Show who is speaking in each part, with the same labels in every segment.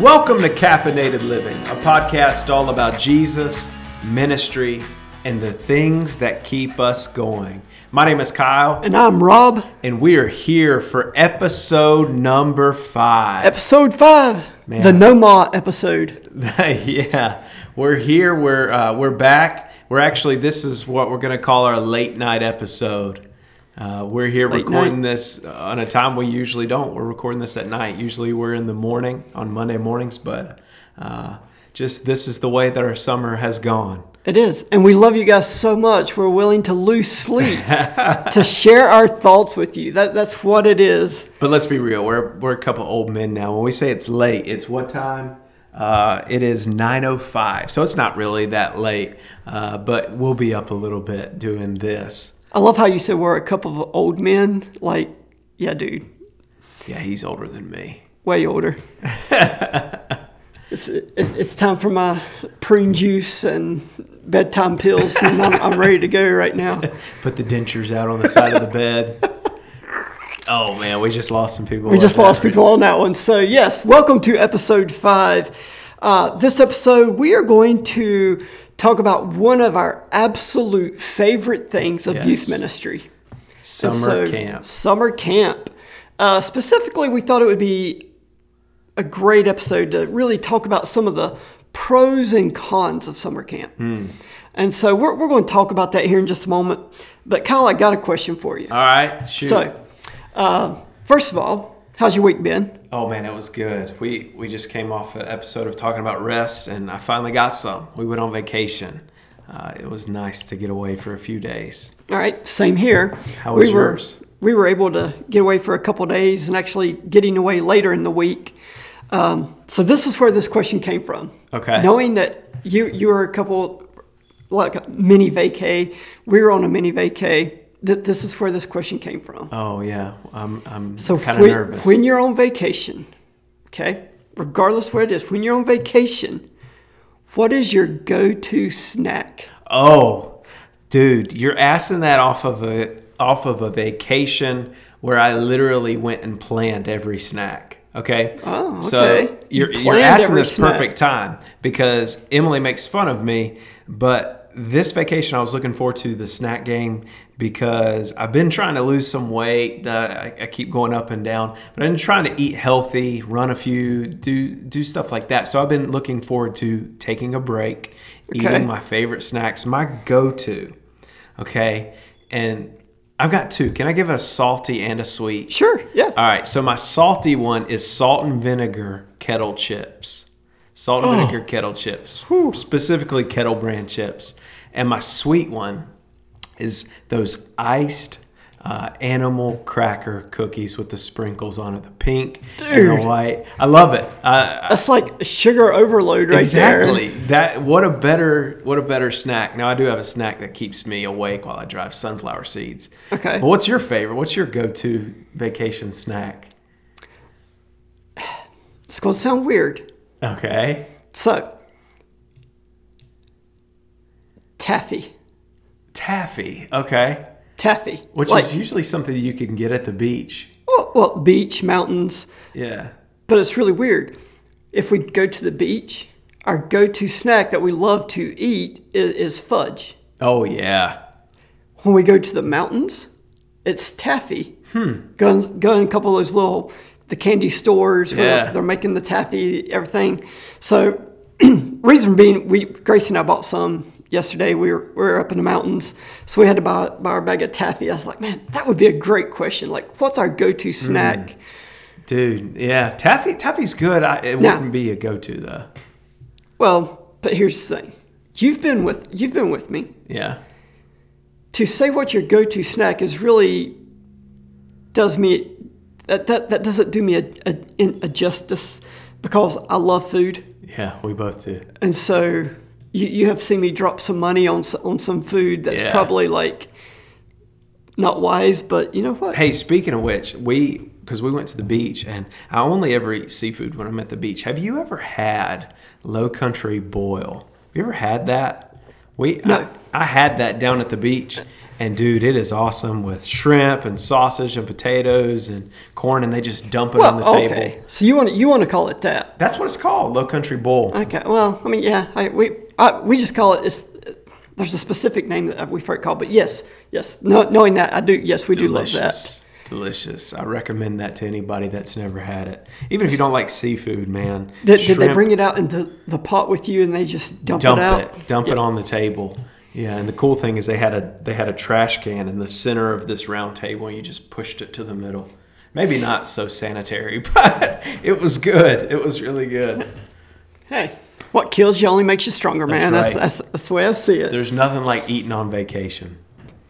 Speaker 1: Welcome to Caffeinated Living, a podcast all about Jesus, ministry, and the things that keep us going. My name is Kyle,
Speaker 2: And I'm Rob.
Speaker 1: and we are here for episode number five.
Speaker 2: Episode five,
Speaker 1: Man.
Speaker 2: the No Ma episode.
Speaker 1: yeah, we're here. We're uh, we're back. We're actually this is what we're gonna call our late night episode. Uh, we're here
Speaker 2: Late
Speaker 1: recording
Speaker 2: night.
Speaker 1: this on a time we usually don't. We're recording this at night. Usually we're in the morning on Monday mornings, but uh, just this is the way that our summer has gone.
Speaker 2: It is. And we love you guys so much. We're willing to lose sleep to share our thoughts with you. That, that's what it is.
Speaker 1: But let's be real. We're we're a couple old men now. When we say it's late, it's what time? Uh, it is 9:05, so it's not really that late. Uh, but we'll be up a little bit doing this.
Speaker 2: I love how you said we're a couple of old men. Like, yeah, dude,
Speaker 1: Yeah, he's older than me.
Speaker 2: way older. it's, it's, it's time for my prune juice and bedtime pills, and I'm, I'm ready to go right now.
Speaker 1: Put the dentures out on the side of the bed. Oh man, we just lost some people.
Speaker 2: We just lost people on that one. So, yes, welcome to episode five. Uh, this episode, we are going to talk about one of our absolute favorite things of
Speaker 1: Yes.
Speaker 2: youth ministry
Speaker 1: Summer
Speaker 2: so,
Speaker 1: camp.
Speaker 2: Summer camp. Uh, specifically, we thought it would be a great episode to really talk about some of the pros and cons of summer camp.
Speaker 1: Hmm.
Speaker 2: And so, we're, we're going to talk about that here in just a moment. But, Kyle, I got a question for you.
Speaker 1: All right, shoot.
Speaker 2: So, uh, first of all, how's your week been?
Speaker 1: oh man, it was good. We we just came off an episode of talking about rest, and I finally got some. We went on vacation. Uh, it was nice to get away for a few days.
Speaker 2: All right, same here.
Speaker 1: How was
Speaker 2: we were,
Speaker 1: yours?
Speaker 2: We were able to get away for a couple days and actually getting away later in the week. Um, so this is where this question came from.
Speaker 1: Okay.
Speaker 2: Knowing that you you were a couple like a mini vacay, we were on a mini vacay. Th- this is where this question came from.
Speaker 1: Oh yeah, I'm I'm
Speaker 2: So
Speaker 1: kind of nervous.
Speaker 2: when you're on vacation, okay, regardless where it is, when you're on vacation, what is your go-to snack?
Speaker 1: Oh, dude, you're asking that off of a off of a vacation where I literally went and planned every snack. Okay.
Speaker 2: Oh,
Speaker 1: So
Speaker 2: okay. You
Speaker 1: you're, you're asking this
Speaker 2: snack.
Speaker 1: perfect time because Emily makes fun of me, but this vacation I was looking forward to the snack game because I've been trying to lose some weight. Uh, I, I keep going up and down, but I've been trying to eat healthy, run a few, do do stuff like that. So I've been looking forward to taking a break,
Speaker 2: Okay.
Speaker 1: eating my favorite snacks, my go-to. Okay, and I've got two. Can I give a salty and a sweet?
Speaker 2: Sure, yeah.
Speaker 1: All right, so my salty one is salt and vinegar kettle chips. Salt and vinegar kettle chips, specifically kettle brand chips. And my sweet one is those iced uh, animal cracker cookies with the sprinkles on it, the pink and the white. I love it. I,
Speaker 2: That's like sugar overload right
Speaker 1: exactly.
Speaker 2: there.
Speaker 1: That what a better what a better snack. Now I do have a snack that keeps me awake while I drive sunflower seeds.
Speaker 2: Okay.
Speaker 1: But what's your favorite? What's your go-to vacation snack?
Speaker 2: It's going to sound weird.
Speaker 1: Okay.
Speaker 2: So, taffy.
Speaker 1: Taffy. Okay.
Speaker 2: Taffy.
Speaker 1: Which
Speaker 2: like,
Speaker 1: is usually something you can get at the beach.
Speaker 2: well, well, beach, mountains.
Speaker 1: Yeah.
Speaker 2: But it's really weird. If we go to the beach, our go to snack that we love to eat is, is fudge.
Speaker 1: Oh yeah.
Speaker 2: When we go to the mountains, it's taffy. Hmm. Go, go in a couple of those little the candy stores where
Speaker 1: Yeah.
Speaker 2: they're making the taffy, everything. So, reason being, we Grace and I bought some yesterday. We were, we were up in the mountains, so we had to buy, buy our bag of taffy. I was like, man, that would be a great question. Like, what's our go-to hmm. snack?
Speaker 1: Dude, yeah. Taffy taffy's good. I, it
Speaker 2: Now-
Speaker 1: wouldn't be a go-to though.
Speaker 2: Well, but here's the thing: you've been with you've been with me.
Speaker 1: Yeah.
Speaker 2: To say what your go-to snack is really does me that that, that doesn't do me a, a, a justice because I love food.
Speaker 1: Yeah, we both do.
Speaker 2: And so you, you have seen me drop some money on on some food that's
Speaker 1: Yeah.
Speaker 2: probably like not wise, but you know what?
Speaker 1: Hey, speaking of which, we because we went to the beach and I only ever eat seafood when I'm at the beach. Have you ever had low country boil? Have you ever had that? We
Speaker 2: No.
Speaker 1: I, I had that down at the beach, and dude, it is awesome with shrimp and sausage and potatoes and corn, and they just dump it on the
Speaker 2: Well,
Speaker 1: table.
Speaker 2: okay. So you want to you want to call it that?
Speaker 1: That's what it's called, Low Country Bowl.
Speaker 2: Okay. Well, I mean, yeah, I, we I, we just call it. It's, there's a specific name that we've heard called, but yes, yes. No, knowing that, I do. Yes, we do love that.
Speaker 1: Delicious. Delicious. I recommend that to anybody that's never had it. Even if you don't like seafood, man.
Speaker 2: Did, did they bring it out into the pot with you and they just dump,
Speaker 1: dump
Speaker 2: it out?
Speaker 1: it, dump it on the table. Yeah, and the cool thing is they had a they had a trash can in the center of this round table, and you just pushed it to the middle. Maybe not so sanitary, but it was good. It was really good.
Speaker 2: Hey, what kills you only makes you stronger, man.
Speaker 1: That's
Speaker 2: That's,
Speaker 1: right.
Speaker 2: that's, that's the way I see it.
Speaker 1: There's nothing like eating on vacation.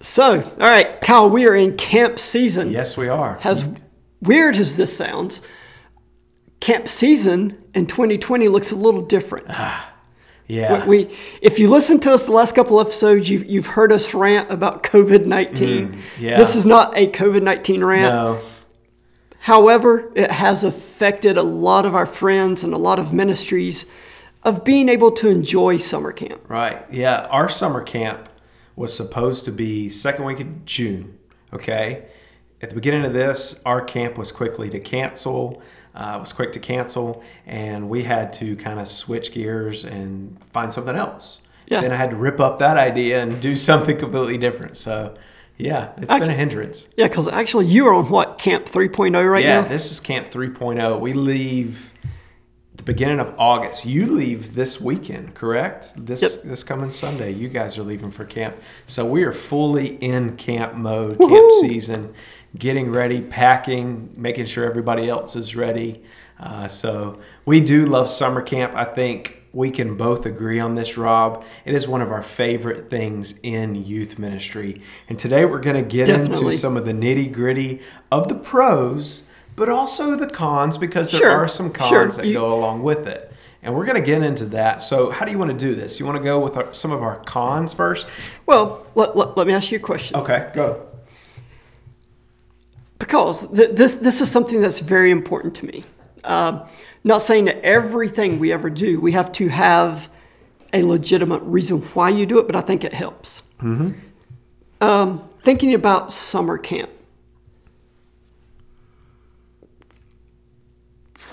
Speaker 2: So, all right, Kyle, we are in camp season.
Speaker 1: Yes, we are.
Speaker 2: As weird as this sounds, camp season in 2020 looks a little different.
Speaker 1: Yeah.
Speaker 2: We, if you listen to us the last couple episodes, you've, you've heard us rant about COVID 19.
Speaker 1: Mm, yeah.
Speaker 2: This is not a COVID 19 rant.
Speaker 1: no.
Speaker 2: However, it has affected a lot of our friends and a lot of ministries of being able to enjoy summer camp.
Speaker 1: Right. Yeah. Our summer camp was supposed to be second week of June. Okay. At the beginning of this, our camp was quickly to cancel. Uh, was quick to cancel, and we had to kind of switch gears and find something else.
Speaker 2: Yeah.
Speaker 1: Then I had to rip up that idea and do something completely different. So, yeah, it's been a hindrance.
Speaker 2: Yeah, because actually you are on what, Camp 3.0 right
Speaker 1: yeah,
Speaker 2: now?
Speaker 1: Yeah, this is Camp 3.0. We leave beginning of August. You leave this weekend, correct? This
Speaker 2: Yep.
Speaker 1: this coming Sunday. You guys are leaving for camp. So we are fully in camp mode, camp season, getting ready, packing, making sure everybody else is ready. Uh, so we do love summer camp. I think we can both agree on this, Rob. It is one of our favorite things in youth ministry. And today we're going to get into some of the nitty gritty of the pros, but also the cons because there
Speaker 2: Sure,
Speaker 1: are some cons
Speaker 2: sure.
Speaker 1: that
Speaker 2: You-
Speaker 1: go along with it. And we're going to get into that. So, how do you want to do this? You want to go with our, some of our cons first?
Speaker 2: Well, let, let, let me ask you a question.
Speaker 1: Okay, go.
Speaker 2: Because th- this, this is something that's very important to me. Um, not saying that everything we ever do, we have to have a legitimate reason why you do it, but I think it helps. Um, thinking about summer camp.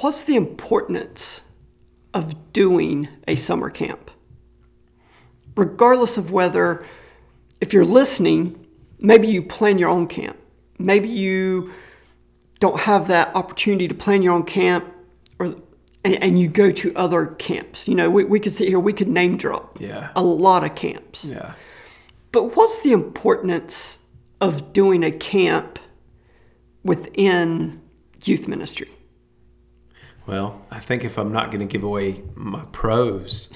Speaker 2: What's the importance of doing a summer camp? Regardless of whether, if you're listening, maybe you plan your own camp. Maybe you don't have that opportunity to plan your own camp or and, and you go to other camps. You know, we, we could sit here, we could name drop
Speaker 1: Yeah.
Speaker 2: a lot of camps.
Speaker 1: Yeah.
Speaker 2: But what's the importance of doing a camp within youth ministry?
Speaker 1: Well, I think if I'm not going to give away my pros,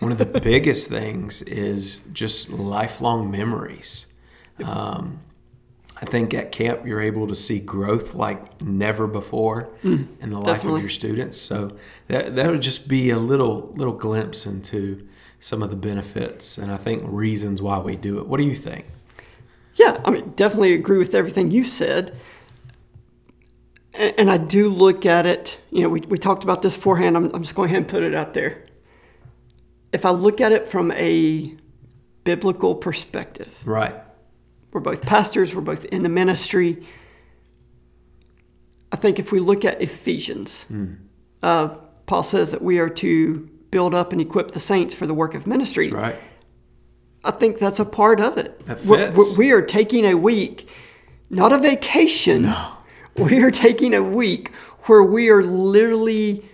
Speaker 1: one of the biggest things is just lifelong memories. Um, I think at camp you're able to see growth like never before in the life
Speaker 2: definitely.
Speaker 1: of your students. So that that would just be a little little glimpse into some of the benefits and I think reasons why we do it. What do you think?
Speaker 2: Yeah, I mean, definitely agree with everything you said. And, I do look at it, you know, we, we talked about this beforehand. I'm, I'm just going ahead and put it out there. If I look at it from a biblical perspective,
Speaker 1: Right.
Speaker 2: we're both pastors, we're both in the ministry. I think if we look at Ephesians, uh, Paul says that we are to build up and equip the saints for the work of ministry.
Speaker 1: That's right.
Speaker 2: I think that's a part of it.
Speaker 1: That
Speaker 2: We're-
Speaker 1: fits.
Speaker 2: We are taking a week, not a vacation. No. We are taking a week where we are literally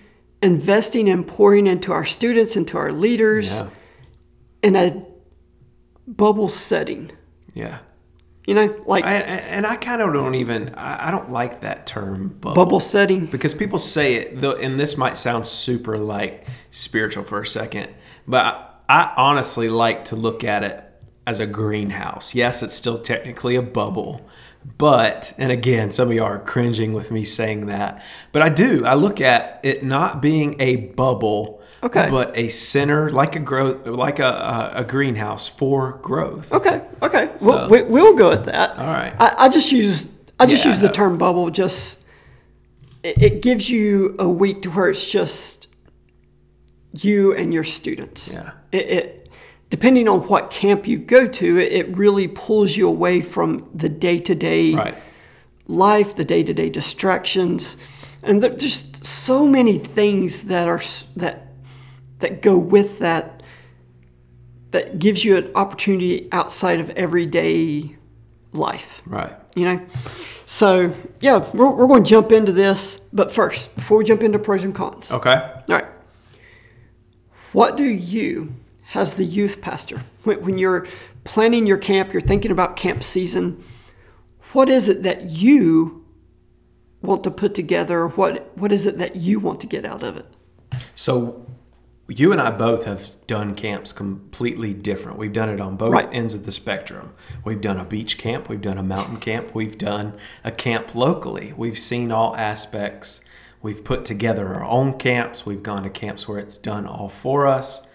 Speaker 2: investing and pouring into our students, into our leaders
Speaker 1: Yeah.
Speaker 2: in a bubble setting.
Speaker 1: Yeah.
Speaker 2: You know, like
Speaker 1: I, and I kind of don't even I don't like that term bubble.
Speaker 2: bubble setting.
Speaker 1: because people say it though and this might sound super like spiritual for a second but I, I honestly like to look at it as a greenhouse yes it's still technically a bubble but and again some of y'all are cringing with me saying that but i do i look at it not being a bubble
Speaker 2: Okay.
Speaker 1: but a center like a growth like a, a, a greenhouse for growth
Speaker 2: Okay, okay,
Speaker 1: So-
Speaker 2: we'll, we, we'll go with that.
Speaker 1: All right.
Speaker 2: I, I just use I just
Speaker 1: Yeah,
Speaker 2: use the term bubble. Just it, it gives you a week to where it's just you and your students.
Speaker 1: Yeah.
Speaker 2: It, it depending on what camp you go to, it, really pulls you away from the day to day life, the day to day distractions, and there's just so many things that are that that go with that that gives you an opportunity outside of everyday life.
Speaker 1: Right.
Speaker 2: You know, so yeah, we're, we're going to jump into this, but first, before we jump into pros and cons,
Speaker 1: Okay.
Speaker 2: all right. What do you, as the youth pastor, when, when you're planning your camp, you're thinking about camp season, what is it that you want to put together? What What is it that you want to get out of it?
Speaker 1: So you and I both have done camps completely different. We've done it on both
Speaker 2: Right.
Speaker 1: ends of the spectrum. We've done a beach camp, we've done a mountain camp, we've done a camp locally. We've seen all aspects. We've put together our own camps. We've gone to camps where it's done all for us.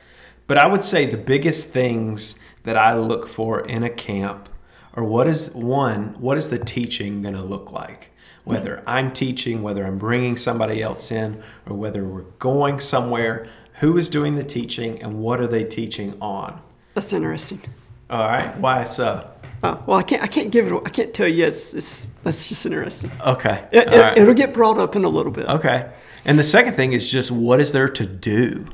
Speaker 1: But I would say the biggest things that I look for in a camp are what is one, what is the teaching going to look like? Whether I'm teaching, whether I'm bringing somebody else in, or whether we're going somewhere, who is doing the teaching and what are they teaching on?
Speaker 2: That's interesting.
Speaker 1: All right, why so?
Speaker 2: Uh, well, I can't I can't give it. I can't tell you. It's, it's that's just interesting.
Speaker 1: Okay.
Speaker 2: It,
Speaker 1: all
Speaker 2: it,
Speaker 1: right.
Speaker 2: It'll get brought up in a little bit.
Speaker 1: Okay. And the second thing is just what is there to do?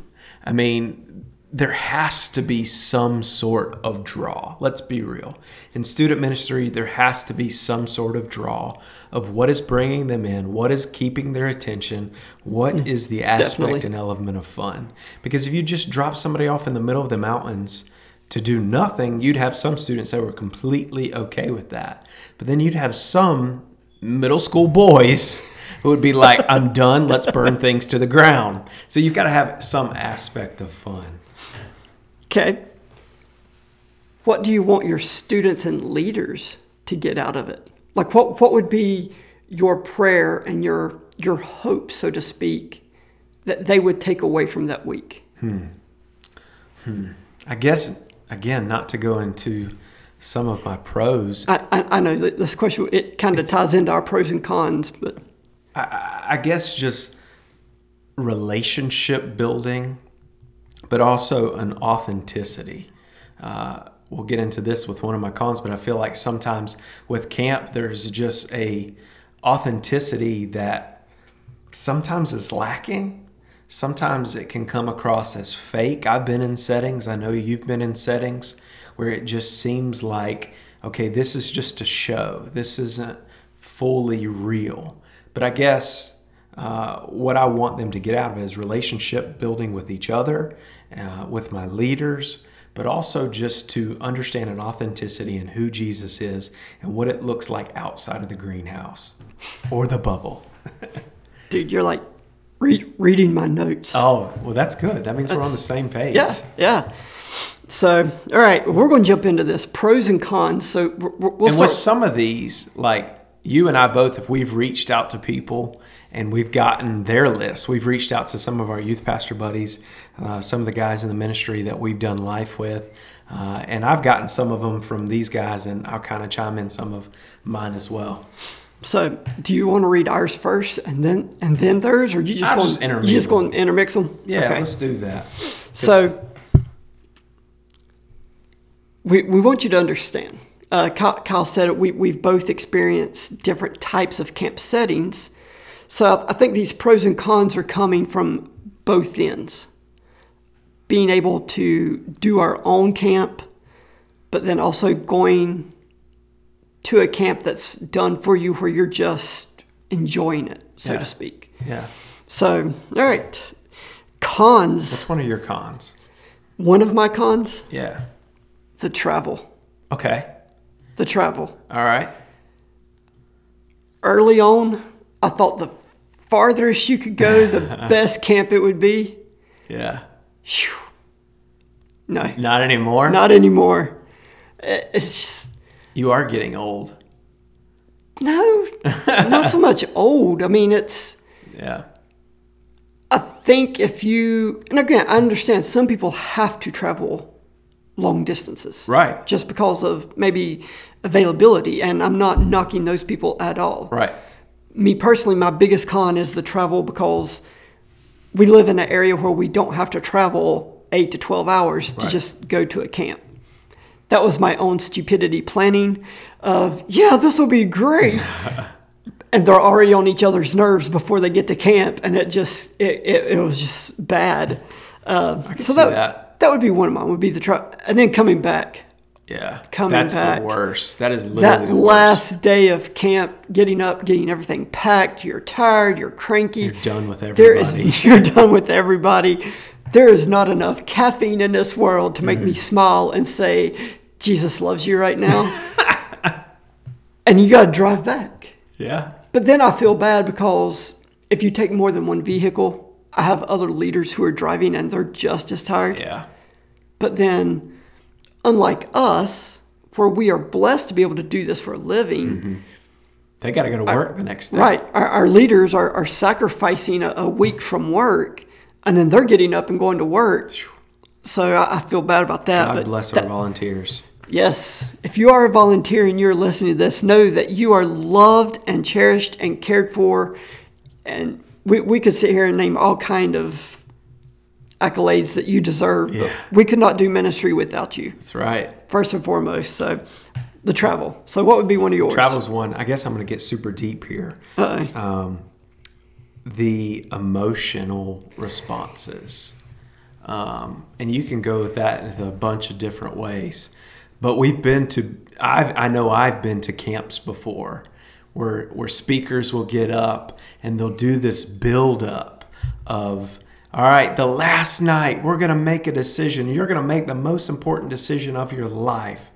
Speaker 1: I mean, there has to be some sort of draw. Let's be real. In student ministry, there has to be some sort of draw of what is bringing them in, what is keeping their attention, what hmm. is the aspect
Speaker 2: Definitely.
Speaker 1: and element of fun. Because if you just drop somebody off in the middle of the mountains, to do nothing, you'd have some students that were completely okay with that. But then you'd have some middle school boys who would be like, I'm done, let's burn things to the ground. So you've got to have some aspect of fun.
Speaker 2: Okay. What do you want your students and leaders to get out of it? Like what what would be your prayer and your your hope, so to speak, that they would take away from that week? Hmm. Hmm.
Speaker 1: I guess, again, not to go into some of my pros,
Speaker 2: I, I, I know that this question it kind of ties into our pros and cons, but
Speaker 1: I- I, I guess just relationship building, but also an authenticity. Uh, we'll get into this with one of my cons, but I feel like sometimes with camp there's just a authenticity that sometimes is lacking. Sometimes it can come across as fake. I've been in settings, I know you've been in settings where it just seems like, okay, this is just a show. This isn't fully real. But I guess uh, what I want them to get out of is relationship building with each other, uh, with my leaders, but also just to understand an authenticity in who Jesus is and what it looks like outside of the greenhouse or the bubble.
Speaker 2: dude, you're like read, reading my notes.
Speaker 1: Oh, well, that's good. That means we're on the same page.
Speaker 2: Yeah, yeah. So, all right, we're going to jump into this pros and cons. So, we'll
Speaker 1: and
Speaker 2: start.
Speaker 1: with some of these, like you and I both, if we've reached out to people and we've gotten their list, we've reached out to some of our youth pastor buddies, uh, some of the guys in the ministry that we've done life with. Uh, and I've gotten some of them from these guys, and I'll kind of chime in some of mine as well.
Speaker 2: So, do you want to read ours first and then and then theirs, or you just going
Speaker 1: just
Speaker 2: you
Speaker 1: intermingle
Speaker 2: just going to intermix them?
Speaker 1: Yeah,
Speaker 2: Okay.
Speaker 1: let's do that.
Speaker 2: So, we we want you to understand. Uh, Kyle, Kyle said it. We we've both experienced different types of camp settings. So I, think these pros and cons are coming from both ends. Being able to do our own camp, but then also going to a camp that's done for you where you're just enjoying it, so
Speaker 1: Yeah.
Speaker 2: to speak.
Speaker 1: yeah,
Speaker 2: So, all right. Cons.
Speaker 1: that's one of your cons.
Speaker 2: One of my cons,
Speaker 1: Yeah.
Speaker 2: the travel.
Speaker 1: Okay.
Speaker 2: The travel.
Speaker 1: All right.
Speaker 2: Early on, I thought the farthest you could go, the best camp it would be.
Speaker 1: Yeah.
Speaker 2: Phew. No,
Speaker 1: Not anymore.
Speaker 2: not anymore. It's just,
Speaker 1: You are getting old.
Speaker 2: no, not so much old. I mean, it's.
Speaker 1: Yeah.
Speaker 2: I think if you, and again, I understand some people have to travel long distances.
Speaker 1: Right.
Speaker 2: Just because of maybe availability. And I'm not knocking those people at all.
Speaker 1: Right.
Speaker 2: Me personally, my biggest con is the travel because we live in an area where we don't have to travel eight to 12 hours to just go to a camp. That was my own stupidity planning of, yeah, this will be great. and they're already on each other's nerves before they get to camp. And it just, it, it, it was just bad. Uh, so that,
Speaker 1: that.
Speaker 2: that would be one of mine, would be the truck. And then coming back,
Speaker 1: Yeah.
Speaker 2: Coming
Speaker 1: That's
Speaker 2: back.
Speaker 1: the worst. That is literally
Speaker 2: that
Speaker 1: the worst.
Speaker 2: last day of camp, getting up, getting everything packed, you're tired, you're cranky.
Speaker 1: You're done with everybody.
Speaker 2: is, you're done with everybody. There is not enough caffeine in this world to make me
Speaker 1: Mm-hmm.
Speaker 2: smile and say, Jesus loves you right now. and you got to drive back.
Speaker 1: yeah.
Speaker 2: But then I feel bad because if you take more than one vehicle, I have other leaders who are driving and they're just as tired.
Speaker 1: Yeah.
Speaker 2: But then, unlike us, where we are blessed to be able to do this for a living, mm-hmm.
Speaker 1: They got to go to work the next day.
Speaker 2: right? Our, our leaders are, are sacrificing a, a week from work, and then they're getting up and going to work. So I, I feel bad about that.
Speaker 1: God bless
Speaker 2: that-
Speaker 1: our volunteers.
Speaker 2: Yes. If you are a volunteer and you're listening to this, know that you are loved and cherished and cared for. And we, we could sit here and name all kind of accolades that you deserve.
Speaker 1: Yeah.
Speaker 2: We could not do ministry without you,
Speaker 1: That's right.
Speaker 2: first and foremost. So the travel. So what would be one of yours?
Speaker 1: Travel's one. I guess I'm going to get super deep here.
Speaker 2: Uh-oh.
Speaker 1: Um, the emotional responses. Um, and you can go with that in a bunch of different ways. But we've been to, I've, I know I've been to camps before where, where speakers will get up and they'll do this build up of, all right, the last night we're going to make a decision. You're going to make the most important decision of your life.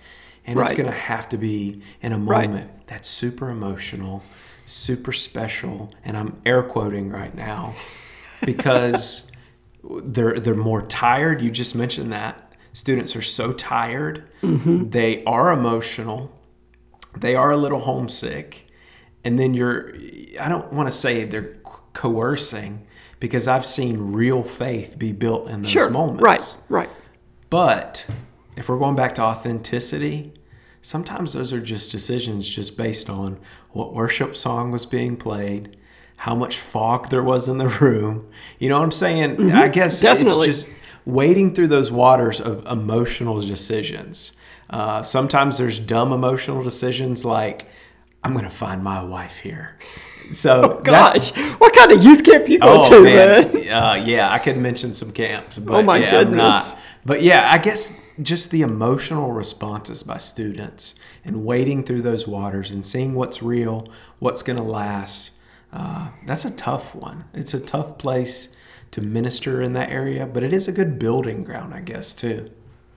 Speaker 1: And it's going to have to be in a
Speaker 2: Right.
Speaker 1: moment that's super emotional, super special, and I'm air quoting right now because they're they're more tired. You just mentioned that students are so tired. Mm-hmm. They are emotional. They are a little homesick, and then you're. I don't want to say they're coercing because I've seen real faith be built in those
Speaker 2: Sure.
Speaker 1: moments.
Speaker 2: Right. Right.
Speaker 1: But if we're going back to authenticity, sometimes those are just decisions just based on what worship song was being played, how much fog there was in the room. You know what I'm saying? I guess
Speaker 2: definitely.
Speaker 1: it's just wading through those waters of emotional decisions. Uh, sometimes there's dumb emotional decisions like, I'm going to find my wife here. So that-
Speaker 2: Gosh, what kind of youth camp you go
Speaker 1: Oh
Speaker 2: to,
Speaker 1: man,
Speaker 2: man?
Speaker 1: Uh, yeah, I could mention some camps, but
Speaker 2: Oh, my
Speaker 1: yeah, I'm not.
Speaker 2: goodness.
Speaker 1: But yeah, I guess just the emotional responses by students and wading through those waters and seeing what's real, what's going to last. Uh, that's a tough one. It's a tough place to minister in that area, but it is a good building ground, I guess, too.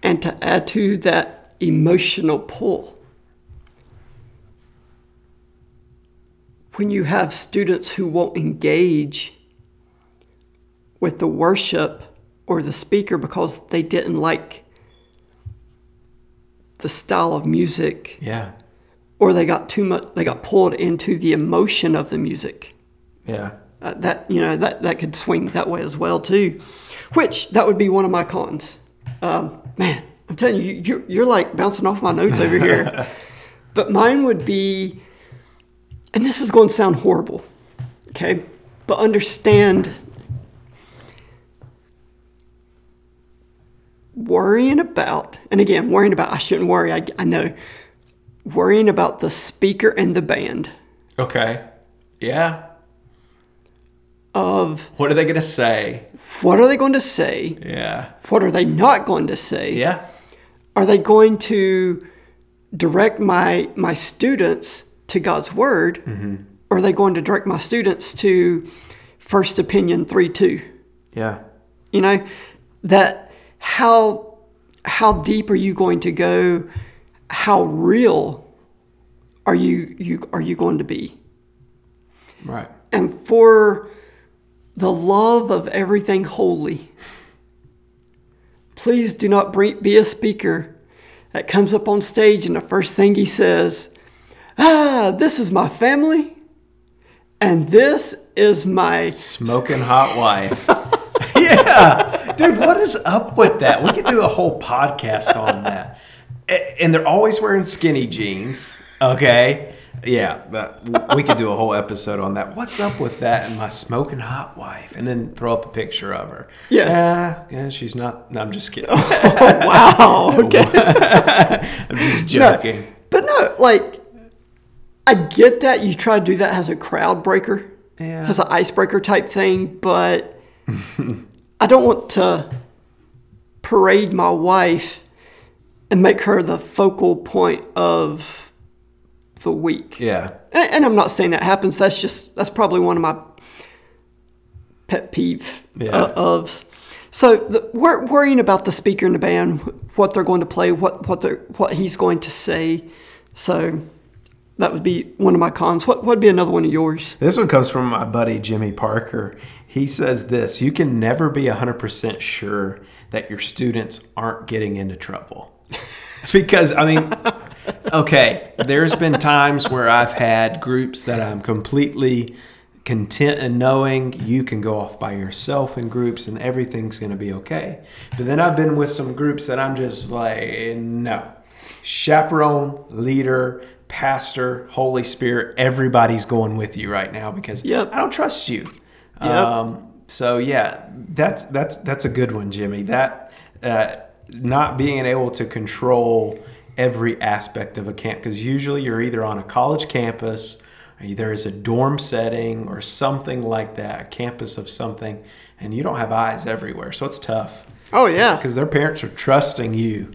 Speaker 2: And to add to that emotional pull, when you have students who won't engage with the worship or the speaker because they didn't like the style of music.
Speaker 1: Yeah,
Speaker 2: or they got too much they got pulled into the emotion of the music.
Speaker 1: Yeah,
Speaker 2: uh, that you know that that could swing that way as well too. Which that would be one of my cons. Um, man i'm telling you you're, you're like bouncing off my notes over here. But mine would be and this is going to sound horrible okay? But understand worrying about and again worrying about i shouldn't worry i, I know. Worrying about the speaker and the band.
Speaker 1: Okay, yeah.
Speaker 2: of
Speaker 1: What are they going to say?
Speaker 2: what are they going to say?
Speaker 1: Yeah,
Speaker 2: What are they not going to say?
Speaker 1: yeah,
Speaker 2: Are they going to direct my my students to God's word, mm-hmm. or are they going to direct my students to First Opinion three two?
Speaker 1: yeah,
Speaker 2: You know that how how deep are you going to go? How real are you you are you going to be?
Speaker 1: right.
Speaker 2: and for the love of everything holy, please do not be a speaker that comes up on stage and the first thing he says, Ah, this is my family, and this is my.
Speaker 1: Smoking hot wife. yeah. Dude, what is up with that? We could do a whole podcast on that. And they're always wearing skinny jeans, okay? Yeah, but we could do a whole episode on that. What's up with that and my smoking hot wife? And then throw up a picture of her.
Speaker 2: Yes.
Speaker 1: Yeah, yeah she's not. No, I'm just kidding.
Speaker 2: Oh, wow. Okay.
Speaker 1: I'm just joking.
Speaker 2: No, but no, like, I get that you try to do that as a crowd breaker,
Speaker 1: Yeah.
Speaker 2: as an icebreaker type thing, but I don't want to parade my wife and make her the focal point of the week.
Speaker 1: Yeah.
Speaker 2: And, and I'm not saying that happens. That's just that's probably one of my pet peeve
Speaker 1: Yeah.
Speaker 2: uh, of. So the, we're worrying about the speaker in the band, what they're going to play, what what they what he's going to say. So that would be one of my cons. What would be another one of yours?
Speaker 1: This one comes from my buddy Jimmy Parker. He says this You can never be 100% sure that your students aren't getting into trouble. because, I mean, okay, there's been times where I've had groups that I'm completely content in knowing you can go off by yourself in groups and everything's going to be okay. But then I've been with some groups that I'm just like, no. Chaperone, leader, pastor, Holy Spirit, everybody's going with you right now because
Speaker 2: Yep.
Speaker 1: I don't trust you.
Speaker 2: Yep.
Speaker 1: Um, so yeah, that's that's that's a good one, Jimmy. That uh, not being able to control every aspect of a camp because usually you're either on a college campus, either as a dorm setting or something like that, a campus of something, and you don't have eyes everywhere, so it's tough
Speaker 2: Oh yeah,
Speaker 1: because their parents are trusting you.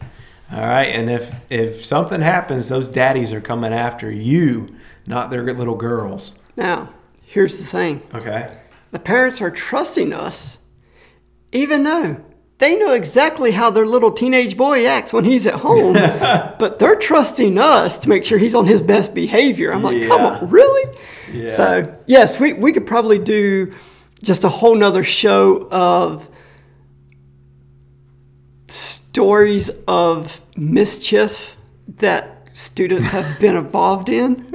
Speaker 1: All right, and if if something happens, those daddies are coming after you, not their little girls.
Speaker 2: Now here's the thing:
Speaker 1: Okay.
Speaker 2: the parents are trusting us, even though they know exactly how their little teenage boy acts when he's at home, but they're trusting us to make sure he's on his best behavior. I'm like, come on, really?
Speaker 1: Yeah.
Speaker 2: So, yes, we, we could probably do just a whole nother show of stories of mischief that students have been involved in.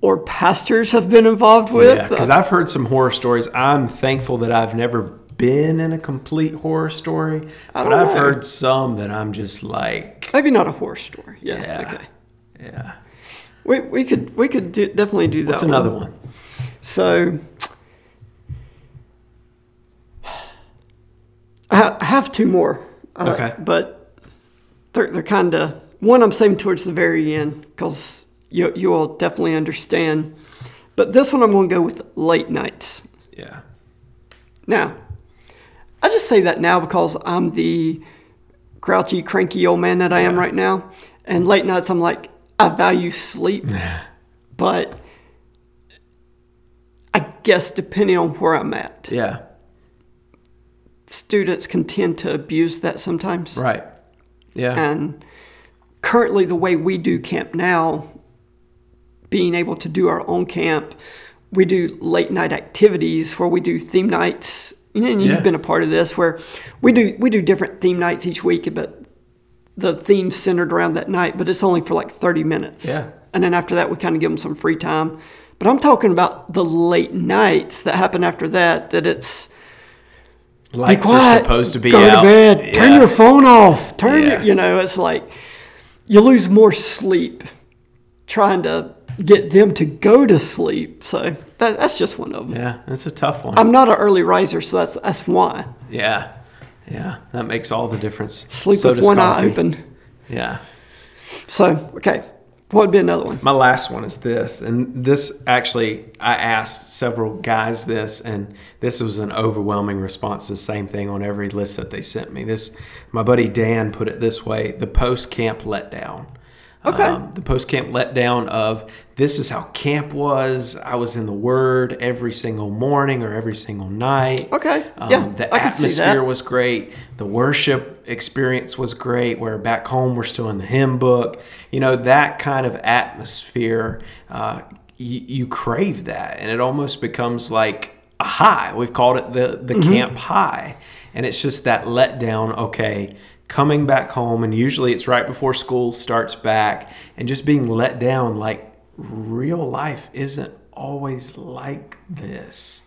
Speaker 2: Or pastors have been involved with.
Speaker 1: Yeah, because I've heard some horror stories. I'm thankful that I've never been in a complete horror story,
Speaker 2: I
Speaker 1: but I've
Speaker 2: know.
Speaker 1: heard some that I'm just like,
Speaker 2: Maybe not a horror story. Yeah.
Speaker 1: yeah,
Speaker 2: Okay.
Speaker 1: yeah.
Speaker 2: We, we could we could do, definitely do that.
Speaker 1: What's another one?
Speaker 2: So I ha- I have two more. uh,
Speaker 1: Okay.
Speaker 2: But they're they're kind of one I'm saving towards the very end because you you will definitely understand. But this one I'm going to go with late nights.
Speaker 1: Yeah,
Speaker 2: Now, I just say that now because I'm the grouchy, cranky old man that I am
Speaker 1: Yeah.
Speaker 2: right now. And late nights, I'm like, I value sleep. but I guess depending on where I'm at,
Speaker 1: yeah,
Speaker 2: students can tend to abuse that sometimes.
Speaker 1: right, yeah,
Speaker 2: And currently, the way we do camp now, being able to do our own camp, we do late night activities where we do theme nights. And you've
Speaker 1: Yeah.
Speaker 2: been a part of this, where we do we do different theme nights each week, but the theme's centered around that night, but it's only for like thirty minutes.
Speaker 1: Yeah.
Speaker 2: And then after that, we kind of give them some free time. But I'm talking about the late nights that happen after that. That it's
Speaker 1: lights are supposed to be
Speaker 2: Go
Speaker 1: out.
Speaker 2: to bed. Turn your phone off. Turn
Speaker 1: Yeah.
Speaker 2: your, you know, it's like you lose more sleep trying to get them to go to sleep. So that, that's just one of them.
Speaker 1: Yeah, it's a tough one.
Speaker 2: I'm not an early riser, so that's that's why.
Speaker 1: yeah, yeah, that makes all the difference.
Speaker 2: Sleep
Speaker 1: So
Speaker 2: with one eye open.
Speaker 1: Yeah.
Speaker 2: So okay, what would be another one?
Speaker 1: My last one is this, and this actually, I asked several guys this, and this was an overwhelming response. The same thing on every list that they sent me. This, my buddy Dan put it this way: the post camp letdown.
Speaker 2: Okay.
Speaker 1: the post camp letdown of this is how camp was. I was in the Word every single morning or every single night.
Speaker 2: Okay,
Speaker 1: Um,
Speaker 2: yeah,
Speaker 1: the
Speaker 2: I
Speaker 1: atmosphere was great. The worship experience was great. Where back home we're still in the hymn book. You know that kind of atmosphere. Uh, you, you crave that, and it almost becomes like a high. We've called it the the
Speaker 2: Mm-hmm.
Speaker 1: camp high, and it's just that letdown. Okay. Coming back home, and usually it's right before school starts back, and just being let down like real life isn't always like this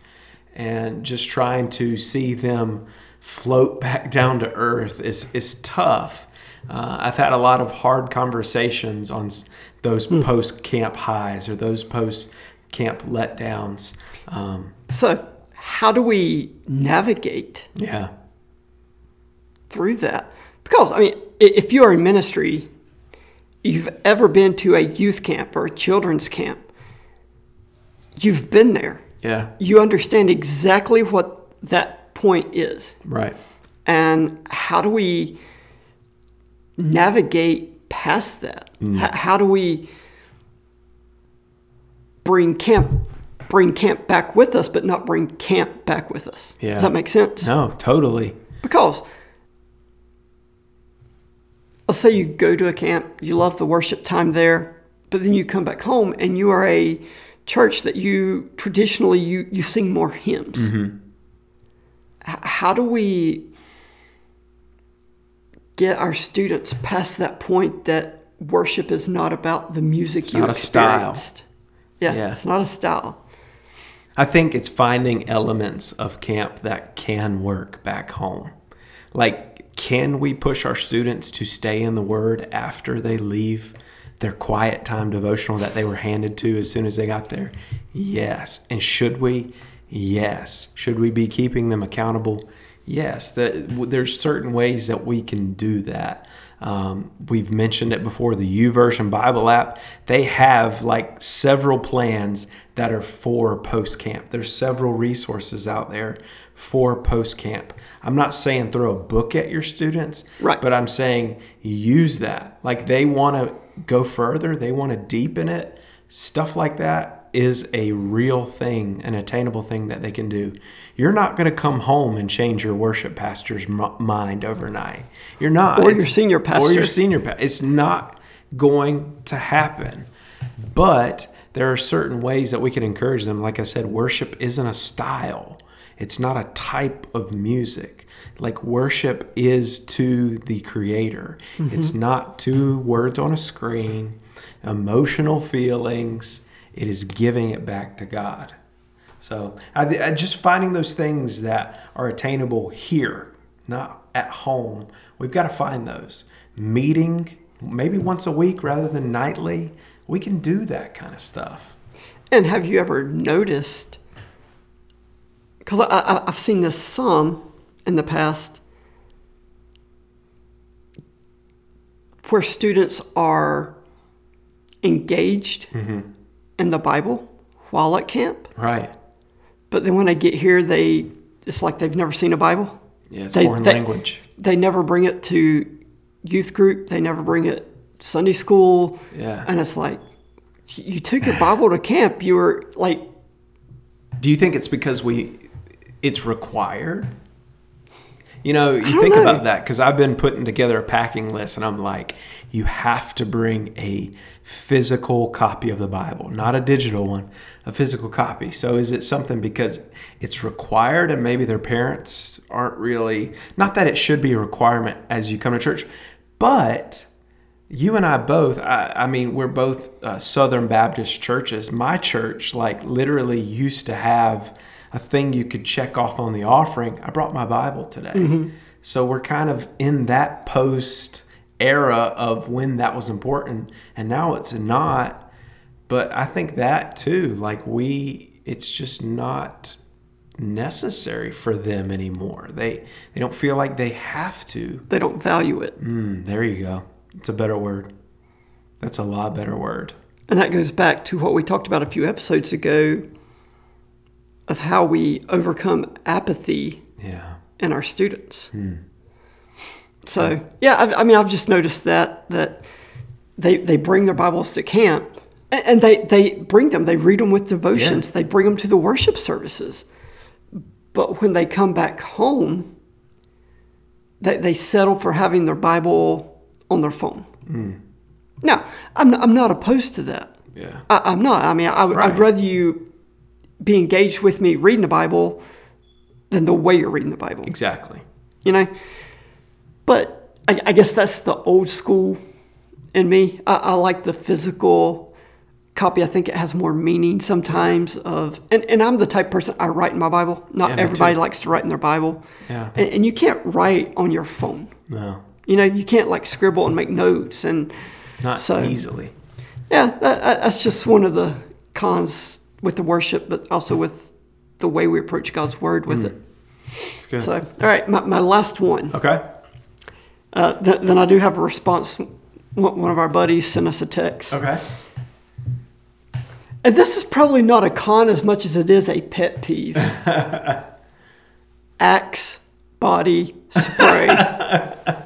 Speaker 1: and just trying to see them float back down to earth is is tough. Uh, I've had a lot of hard conversations on those post camp highs or those post camp letdowns. Um,
Speaker 2: So, how do we navigate
Speaker 1: yeah,
Speaker 2: through that? Because, I mean, if you are in ministry, you've ever been to a youth camp or a children's camp, you've been there.
Speaker 1: yeah,
Speaker 2: You understand exactly what that point is.
Speaker 1: right.
Speaker 2: And how do we navigate past that?
Speaker 1: Mm.
Speaker 2: H- how do we bring camp bring camp back with us, but not bring camp back with us?
Speaker 1: Yeah.
Speaker 2: Does that make sense?
Speaker 1: No, totally.
Speaker 2: Because let's say you go to a camp, you love the worship time there, but then you come back home and you are a church that you traditionally you you sing more hymns.
Speaker 1: Mm-hmm.
Speaker 2: How do we get our students past that point that worship is not about the music you
Speaker 1: not a style.
Speaker 2: Yeah,
Speaker 1: Yeah.
Speaker 2: it's not a style.
Speaker 1: I think it's finding elements of camp that can work back home. Like, can we push our students to stay in the Word after they leave their quiet time devotional that they were handed to as soon as they got there? Yes. And should we? Yes. Should we be keeping them accountable? Yes. The, there's certain ways that we can do that. Um, we've mentioned it before the YouVersion Bible app. They have like several plans that are for post camp. There's several resources out there for post camp. I'm not saying throw a book at your students,
Speaker 2: Right.
Speaker 1: but I'm saying use that. Like they want to go further, they want to deepen it. Stuff like that is a real thing, an attainable thing that they can do. You're not going to come home and change your worship pastor's m- mind overnight. You're not.
Speaker 2: Or your senior pastor.
Speaker 1: Or your senior pastor. It's not going to happen. But there are certain ways that we can encourage them. Like I said, worship isn't a style. It's not a type of music. Like worship is to the creator. Mm-hmm. It's not to words on a screen, emotional feelings. It is giving it back to God. So I, I just finding those things that are attainable here, not at home. We've got to find those. Meeting maybe once a week rather than nightly. We can do that kind of stuff.
Speaker 2: And have you ever noticed? Because I, I, I've seen this some in the past where students are engaged mm-hmm. In the Bible while at camp,
Speaker 1: Right.
Speaker 2: but then when they get here, they it's like they've never seen a Bible.
Speaker 1: Yeah, it's
Speaker 2: They-
Speaker 1: foreign
Speaker 2: they-
Speaker 1: language.
Speaker 2: They never bring it to youth group. They never bring it Sunday school.
Speaker 1: Yeah.
Speaker 2: and it's like you took your Bible to camp. You were like
Speaker 1: Do you think it's because we it's required? You know, you think
Speaker 2: know.
Speaker 1: about that because I've been putting together a packing list and I'm like, you have to bring a physical copy of the Bible, not a digital one, a physical copy. So is it something because it's required and maybe their parents aren't really, not that it should be a requirement as you come to church, but you and I both, I, I mean, we're both uh, Southern Baptist churches. My church, like, literally used to have a thing you could check off on the offering. I brought my Bible today. So we're kind of in that post era of when that was important, and now it's not. But I think that too, like, we, it's just not necessary for them anymore. They they don't feel like they have to.
Speaker 2: they don't value it.
Speaker 1: Mm, there you go. It's a better word. That's a lot better word.
Speaker 2: And that goes back to what we talked about a few episodes ago of how we overcome apathy
Speaker 1: Yeah.
Speaker 2: in our students. Hmm. So, yeah, I, I mean, I've just noticed that that they they bring their Bibles to camp, and, and they they bring them. They read them with devotions.
Speaker 1: Yeah.
Speaker 2: They bring them to the worship services. But when they come back home, they they settle for having their Bible on their phone. Hmm. Now, I'm I'm not opposed to that.
Speaker 1: Yeah.
Speaker 2: I, I'm not. I mean, I, would
Speaker 1: Right.
Speaker 2: rather you be engaged with me reading the Bible than the way you're reading the Bible.
Speaker 1: Exactly.
Speaker 2: You know, but I, I guess that's the old school in me. I, I like the physical copy. I think it has more meaning sometimes. Of and, and I'm the type of person I write in my Bible. Not
Speaker 1: Yeah,
Speaker 2: everybody
Speaker 1: too.
Speaker 2: likes to write in their Bible.
Speaker 1: Yeah.
Speaker 2: And, and you can't write on your phone.
Speaker 1: No.
Speaker 2: You know, you can't like scribble and make notes and
Speaker 1: Not
Speaker 2: So-
Speaker 1: easily.
Speaker 2: yeah, that- that's just one of the cons with the worship, but also with the way we approach God's word with it.
Speaker 1: It's good.
Speaker 2: So, all right, my, my last one.
Speaker 1: okay.
Speaker 2: Uh, th- then I do have a response. One one of our buddies sent us a text.
Speaker 1: Okay.
Speaker 2: And this is probably not a con as much as it is a pet peeve. Axe body spray.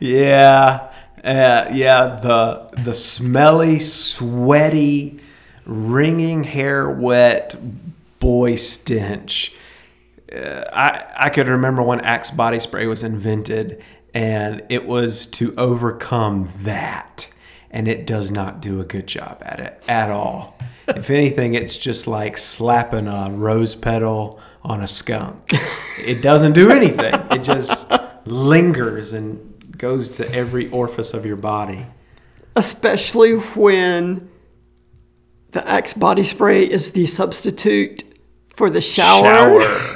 Speaker 1: Yeah. Uh, yeah, the the smelly, sweaty, wringing hair wet boy stench. Uh, I I could remember when Axe body spray was invented, and it was to overcome that, and it does not do a good job at it at all. if anything, it's just like slapping a rose petal on a skunk. It doesn't do anything. It just lingers and goes to every orifice of your body.
Speaker 2: Especially when the Axe body spray is the substitute for the shower.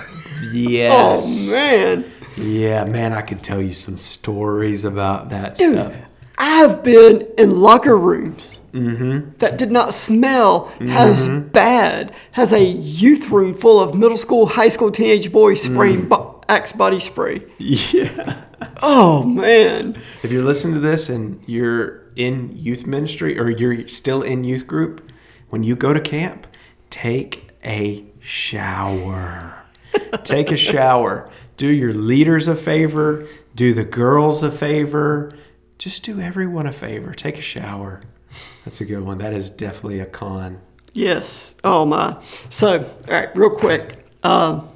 Speaker 1: Yes.
Speaker 2: Oh, man.
Speaker 1: Yeah, man, I can tell you some stories about that
Speaker 2: Dude,
Speaker 1: stuff.
Speaker 2: I've been in locker rooms
Speaker 1: Mm-hmm.
Speaker 2: that did not smell as bad as a youth room full of middle school, high school, teenage boys spraying bo- Axe body spray.
Speaker 1: Yeah.
Speaker 2: Oh, man.
Speaker 1: If you're listening to this and you're in youth ministry or you're still in youth group, when you go to camp, take a shower. take a shower. Do your leaders a favor, do the girls a favor, just do everyone a favor. Take a shower. That's a good one. That is definitely a con.
Speaker 2: Yes. Oh my. So, all right, real quick. Um,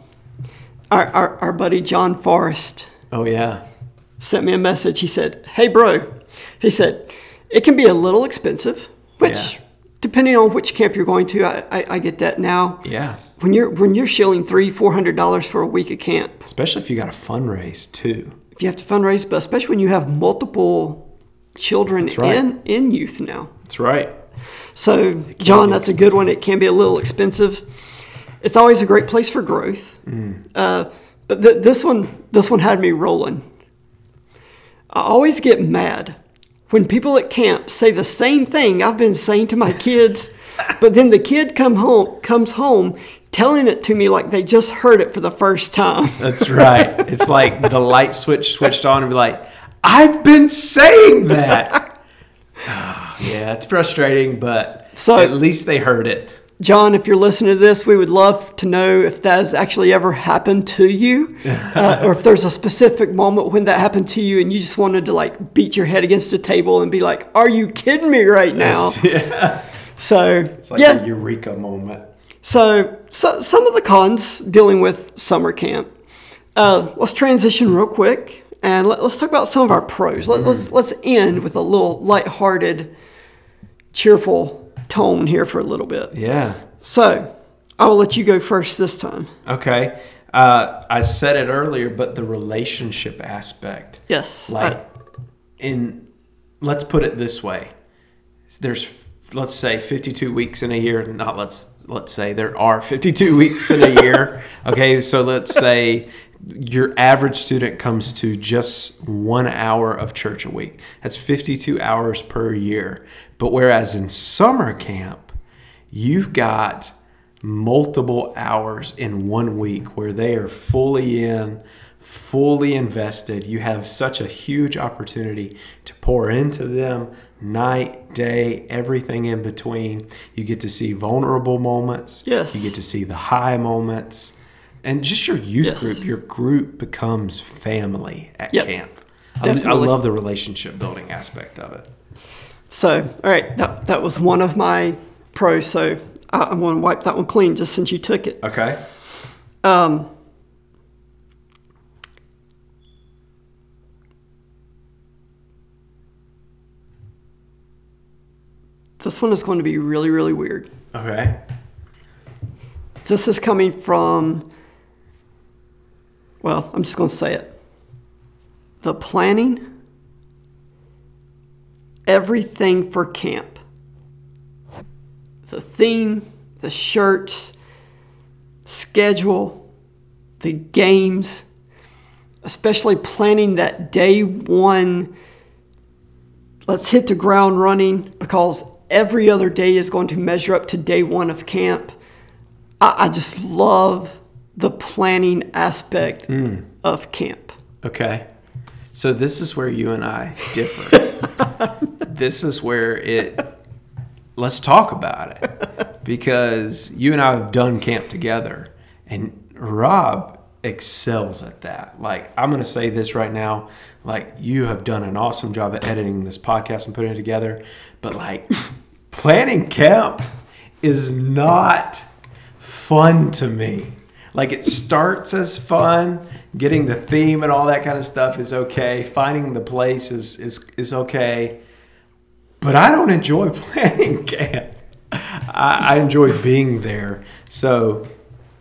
Speaker 2: our, our our buddy John Forrest
Speaker 1: Oh, yeah.
Speaker 2: sent me a message. He said, "Hey, bro," he said, "it can be a little expensive, which,
Speaker 1: Yeah.
Speaker 2: Depending on which camp you're going to, I, I, I get that now.
Speaker 1: Yeah.
Speaker 2: When you're when you're shilling three four hundred dollars for a week of camp,
Speaker 1: Especially if you got a fundraise, too.
Speaker 2: if you have to fundraise, but especially when you have multiple children
Speaker 1: right.
Speaker 2: in in youth now."
Speaker 1: That's right.
Speaker 2: So, John, that's a good one. It can be a little expensive. It's always a great place for growth. Uh, but th- this one, this one had me rolling. I always get mad when people at camp say the same thing I've been saying to my kids, but then the kid come home comes home telling it to me like they just heard it for the first time.
Speaker 1: That's right. it's like the light switch switched on and be like, I've been saying that. Ah, yeah, it's frustrating, but
Speaker 2: So-
Speaker 1: at least they heard it.
Speaker 2: John, if you're listening to this, we would love to know if that has actually ever happened to you, uh, or if there's a specific moment when that happened to you and you just wanted to like beat your head against a table and be like, "Are you kidding me right now?"
Speaker 1: yeah.
Speaker 2: So
Speaker 1: It's like
Speaker 2: yeah,
Speaker 1: a eureka moment.
Speaker 2: so, so some of the cons dealing with summer camp. Uh, let's transition real quick and let, us talk about some of our pros. Let, Let's let's end with a little lighthearted, cheerful tone here for a little bit.
Speaker 1: Yeah.
Speaker 2: So, I will let you go first this time.
Speaker 1: Okay. Uh, I said it earlier, but the relationship aspect.
Speaker 2: Yes.
Speaker 1: Like,
Speaker 2: I-
Speaker 1: in, let's put it this way there's, let's say, 52 weeks in a year. Not let's, let's say there are 52 weeks in a year. Okay. So let's say your average student comes to just one hour of church a week. That's 52 hours per year. But whereas in summer camp, you've got multiple hours in one week where they are fully in, fully invested. You have such a huge opportunity to pour into them night, day, everything in between. You get to see vulnerable moments.
Speaker 2: Yes.
Speaker 1: You get to see the high moments. And just your youth
Speaker 2: Yes.
Speaker 1: group, your group becomes family at
Speaker 2: Yep.
Speaker 1: camp. I, I love the relationship building aspect of it.
Speaker 2: So, all right, that, that was one of my pros. So, I, I'm going to wipe that one clean just since you took it.
Speaker 1: Okay.
Speaker 2: Um, this one is going to be really, really weird.
Speaker 1: Okay.
Speaker 2: This is coming from, well, I'm just going to say it. The planning, everything for camp. The theme, the shirts, schedule, the games. especially planning that day one. Let's hit the ground running because every other day is going to measure up to day one of camp. I, I just love the planning aspect hmm. of camp.
Speaker 1: Okay. So this is where you and I differ. this is where it let's talk about it. Because you and I have done camp together and Rob excels at that. Like I'm going to say this right now, like you have done an awesome job at editing this podcast and putting it together, but like planning camp is not fun to me. Like it starts as fun, getting the theme and all that kind of stuff is okay. Finding the place is is, is okay. But I don't enjoy planning camp. I, I enjoy being there. So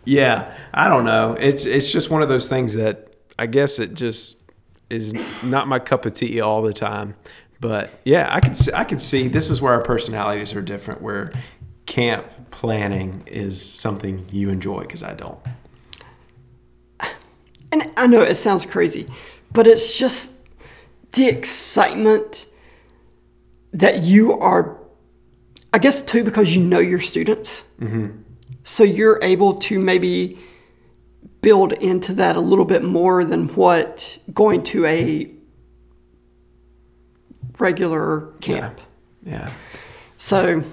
Speaker 1: yeah, I don't know. It's it's just one of those things that I guess it just is not my cup of tea all the time. But yeah, I can see, I could see this is where our personalities are different. Where camp planning is something you enjoy because I don't.
Speaker 2: And I know it sounds crazy, but it's just the excitement that you are, I guess, too, because you know your students. Mm-hmm. So you're able to maybe build into that a little bit more than what going to a regular camp.
Speaker 1: Yeah.
Speaker 2: So,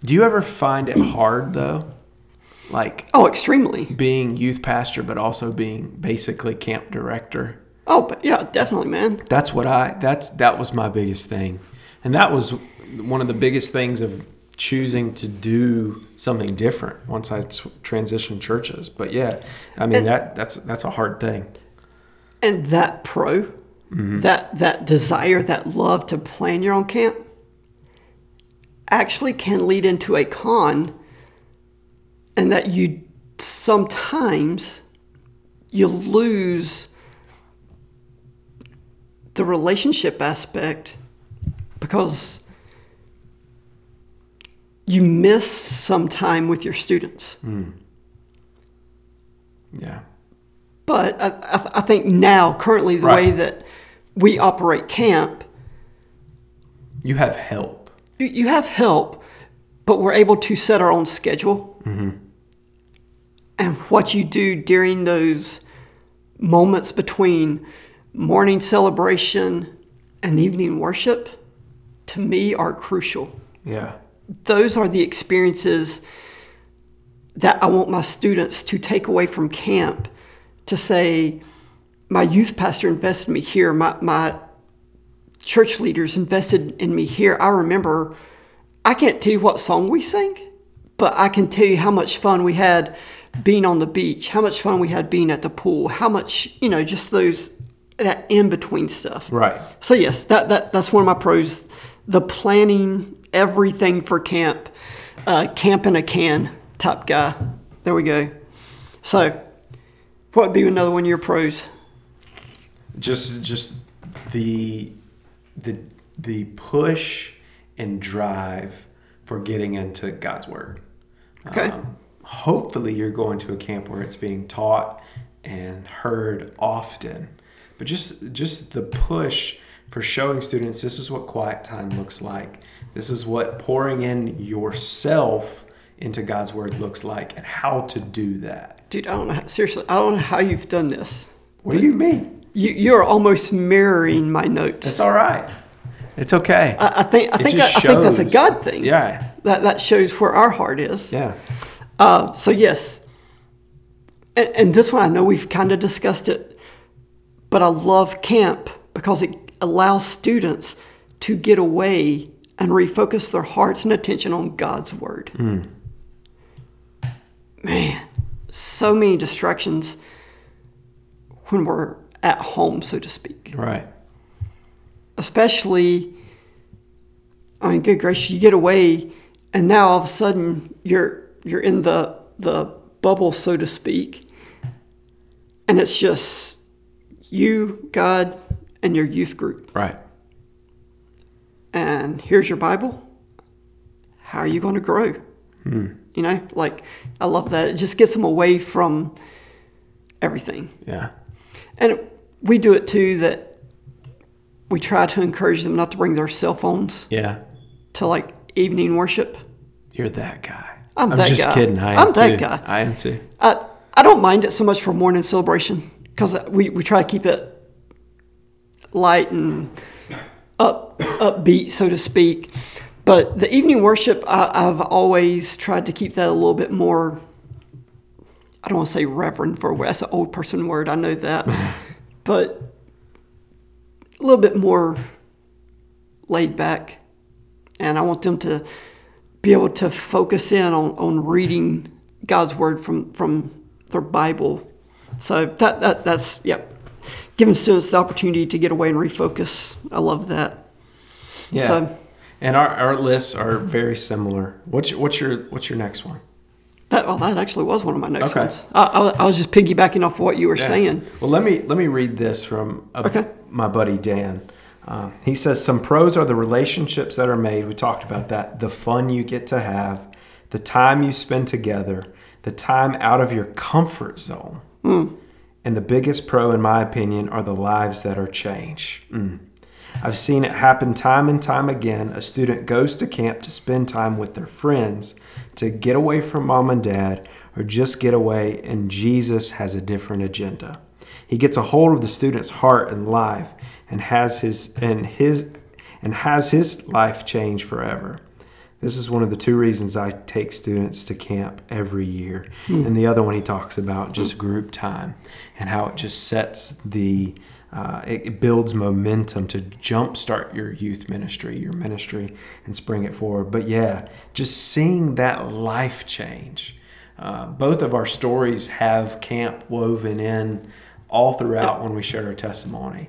Speaker 1: Do you ever find it hard though? Like
Speaker 2: oh, extremely.
Speaker 1: being youth pastor, but also being basically camp director.
Speaker 2: Oh, but yeah, definitely, man.
Speaker 1: That's what I. That's that was my biggest thing, and that was one of the biggest things of choosing to do something different once I transitioned churches. But yeah, I mean
Speaker 2: And-
Speaker 1: that that's that's a hard thing.
Speaker 2: And that pro, mm-hmm. that that desire, that love to plan your own camp, actually can lead into a con, and that you sometimes you lose the relationship aspect because you miss some time with your students. Hmm.
Speaker 1: Yeah.
Speaker 2: But I, I, I think now, currently, the way that we operate camp,
Speaker 1: You have help.
Speaker 2: you, you have help, but we're able to set our own schedule. Mm-hmm. And what you do during those moments between morning celebration and evening worship, to me, are crucial.
Speaker 1: Yeah.
Speaker 2: Those are the experiences that I want my students to take away from camp to say, my youth pastor invested in me here, my, my church leaders invested in me here. I remember, I can't tell you what song we sang, but I can tell you how much fun we had being on the beach, how much fun we had being at the pool, how much, you know, just those, that in between stuff.
Speaker 1: Right.
Speaker 2: So yes, that, that that's one of my pros. The planning everything for camp, uh, camp in a can type guy. There we go. So, what would be another one of your pros?
Speaker 1: just just the the the push and drive for getting into God's word.
Speaker 2: Okay.
Speaker 1: Um, hopefully, you're going to a camp where it's being taught and heard often, but just just the push for showing students this is what quiet time looks like. This is what pouring in yourself into God's word looks like, and how to do that.
Speaker 2: Dude, I don't know. How, seriously, I don't know how you've done this.
Speaker 1: What do you mean?
Speaker 2: You you're almost mirroring my notes.
Speaker 1: that's all right. It's okay.
Speaker 2: I, I think I
Speaker 1: It
Speaker 2: think that, I think that's a God thing.
Speaker 1: Yeah.
Speaker 2: That that shows where our heart is.
Speaker 1: Yeah.
Speaker 2: Uh, so yes, and, and this one I know we've kind of discussed it, but I love camp because it allows students to get away and refocus their hearts and attention on God's word. Man, so many distractions when we're at home, so to speak
Speaker 1: Right.
Speaker 2: especially I mean good gracious you get away and now all of a sudden you're you're in the the bubble so to speak and it's just you God and your youth group
Speaker 1: Right.
Speaker 2: and here's your Bible how are you going to grow hmm. you know like I love that it just gets them away from everything
Speaker 1: Yeah.
Speaker 2: And we do it too that we try to encourage them not to bring their cell phones
Speaker 1: Yeah.
Speaker 2: to like evening worship.
Speaker 1: You're that guy.
Speaker 2: I'm that
Speaker 1: just
Speaker 2: guy.
Speaker 1: kidding. I am
Speaker 2: I'm that
Speaker 1: too.
Speaker 2: guy.
Speaker 1: I am too.
Speaker 2: I, I don't mind it so much for morning celebration because we, we try to keep it light and up upbeat, so to speak. But the evening worship, I, I've always tried to keep that a little bit more. I don't want to say reverend for a word. That's an old person word. I know that, but a little bit more laid back, and I want them to be able to focus in on, on reading God's word from from their Bible. So that, that that's yep, giving students the opportunity to get away and refocus. I love that.
Speaker 1: Yeah.
Speaker 2: So-
Speaker 1: and our, our lists are very similar. What's your, what's your what's your next one?
Speaker 2: That well, that actually was one of my next
Speaker 1: Okay.
Speaker 2: ones. I, I, I was just piggybacking off what you were
Speaker 1: Yeah.
Speaker 2: saying.
Speaker 1: Well, let me let me read this from a,
Speaker 2: Okay.
Speaker 1: my buddy Dan. He says some pros are the relationships that are made. We talked about that. The fun you get to have, the time you spend together, the time out of your comfort zone, and the biggest pro, in my opinion, are the lives that are changed. Mm. I've seen it happen time and time again. A student goes to camp to spend time with their friends, to get away from mom and dad, or just get away, and Jesus has a different agenda. He gets a hold of the student's heart and life and has his and his and has his life change forever. This is one of the two reasons I take students to camp every year. And the other one he talks about just group time and how it just sets the uh, it, it builds momentum to jumpstart your youth ministry, your ministry, and spring it forward. But yeah, just seeing that life change. Uh, both of our stories have camp woven in all throughout when we shared our testimony.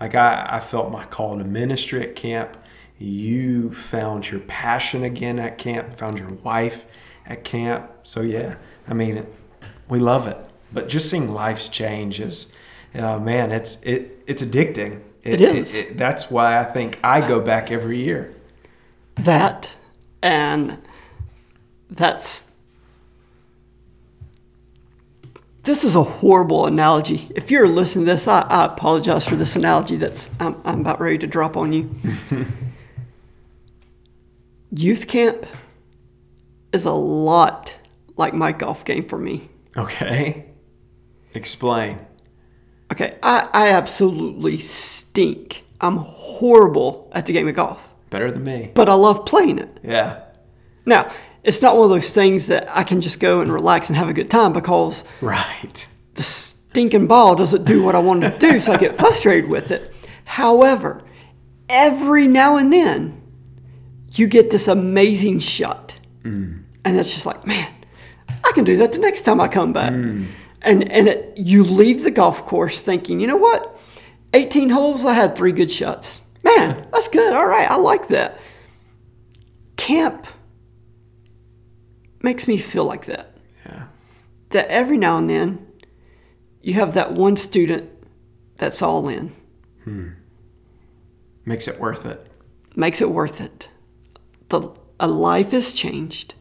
Speaker 1: Like I, I felt my call to ministry at camp. You found your passion again at camp, found your wife at camp. So yeah, I mean, we love it. But just seeing lives change is, uh, man, it's it it's addicting.
Speaker 2: It is.
Speaker 1: that's why I think I go back every year.
Speaker 2: That and that's this is a horrible analogy. If you're listening to this, I, I apologize for this analogy that's I'm, I'm about ready to drop on you. Youth camp is a lot like my golf game for me.
Speaker 1: Okay, explain.
Speaker 2: Okay, I, I absolutely stink. I'm horrible at the game of golf,
Speaker 1: Better than me.
Speaker 2: but I love playing it.
Speaker 1: Yeah.
Speaker 2: Now, it's not one of those things that I can just go and relax and have a good time because
Speaker 1: Right.
Speaker 2: the stinking ball doesn't do what I want to do, so I get frustrated with it. However, every now and then, you get this amazing shot, mm. and it's just like, man, I can do that the next time I come back. Mm. And and it, you leave the golf course thinking, you know what, 18 holes, I had three good shots. Man, that's good. All right, I like that. Camp makes me feel like that
Speaker 1: Yeah.
Speaker 2: that every now and then you have that one student that's all in hmm.
Speaker 1: Makes it worth it.
Speaker 2: makes it worth it the a life is changed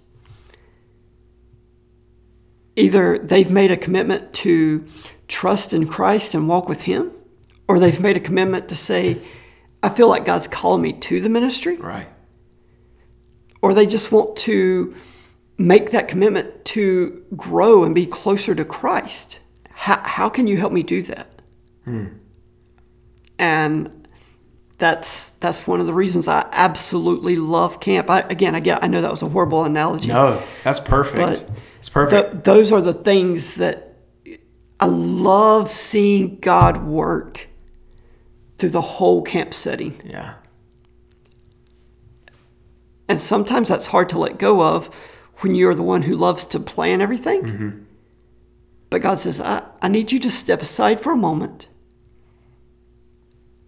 Speaker 2: either they've made a commitment to trust in Christ and walk with him or they've made a commitment to say I feel like God's calling me to the ministry
Speaker 1: Right.
Speaker 2: or they just want to make that commitment to grow and be closer to Christ. How, how can you help me do that? Hmm. And that's that's one of the reasons I absolutely love camp. I, again, I get I know that was a horrible analogy.
Speaker 1: No, that's perfect. It's perfect.
Speaker 2: Th- those are the things that I love seeing God work through the whole camp setting.
Speaker 1: yeah.
Speaker 2: And sometimes that's hard to let go of when you're the one who loves to plan everything. But God says, I, I need you to step aside for a moment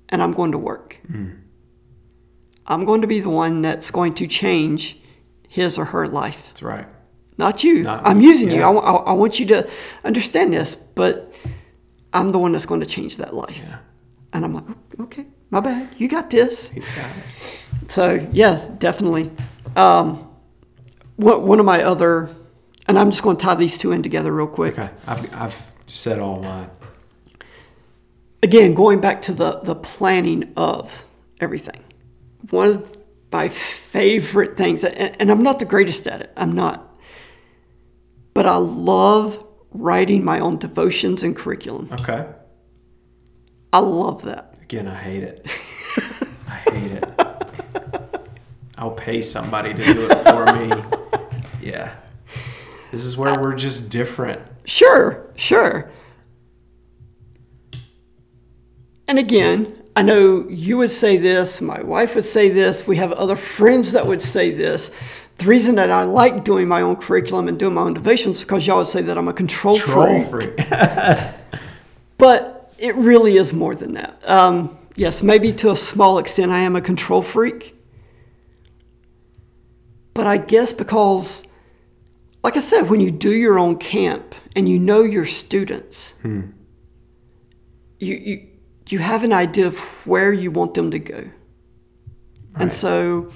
Speaker 2: and I'm going to work. I'm going to be the one that's going to change his or her life,
Speaker 1: That's right.
Speaker 2: not you.
Speaker 1: Not
Speaker 2: I'm
Speaker 1: me,
Speaker 2: using you. I, I- I want you to understand this, but I'm the one that's going to change that life.
Speaker 1: Yeah.
Speaker 2: And I'm like, okay, my bad. You got this.
Speaker 1: He's got it.
Speaker 2: So yeah, definitely. Um, one one of my other, and I'm just going to tie these two in together real quick.
Speaker 1: Okay. I've, I've said all mine.
Speaker 2: again, going back to the, the planning of everything, one of my favorite things, and, and I'm not the greatest at it, I'm not, but I love writing my own devotions and curriculum.
Speaker 1: Okay.
Speaker 2: I love that.
Speaker 1: Again, I hate it. I hate it. I'll pay somebody to do it for me. Yeah. This is where we're just different.
Speaker 2: Sure, sure. And again, I know you would say this, my wife would say this, we have other friends that would say this. The reason that I like doing my own curriculum and doing my own devotions is because y'all would say that I'm a control,
Speaker 1: Troll
Speaker 2: freak.
Speaker 1: free.
Speaker 2: But it really is more than that. Um, yes, maybe to a small extent, I am a control freak. But I guess because, like I said, when you do your own camp and you know your students, you, you, you have an idea of where you want them to go. And so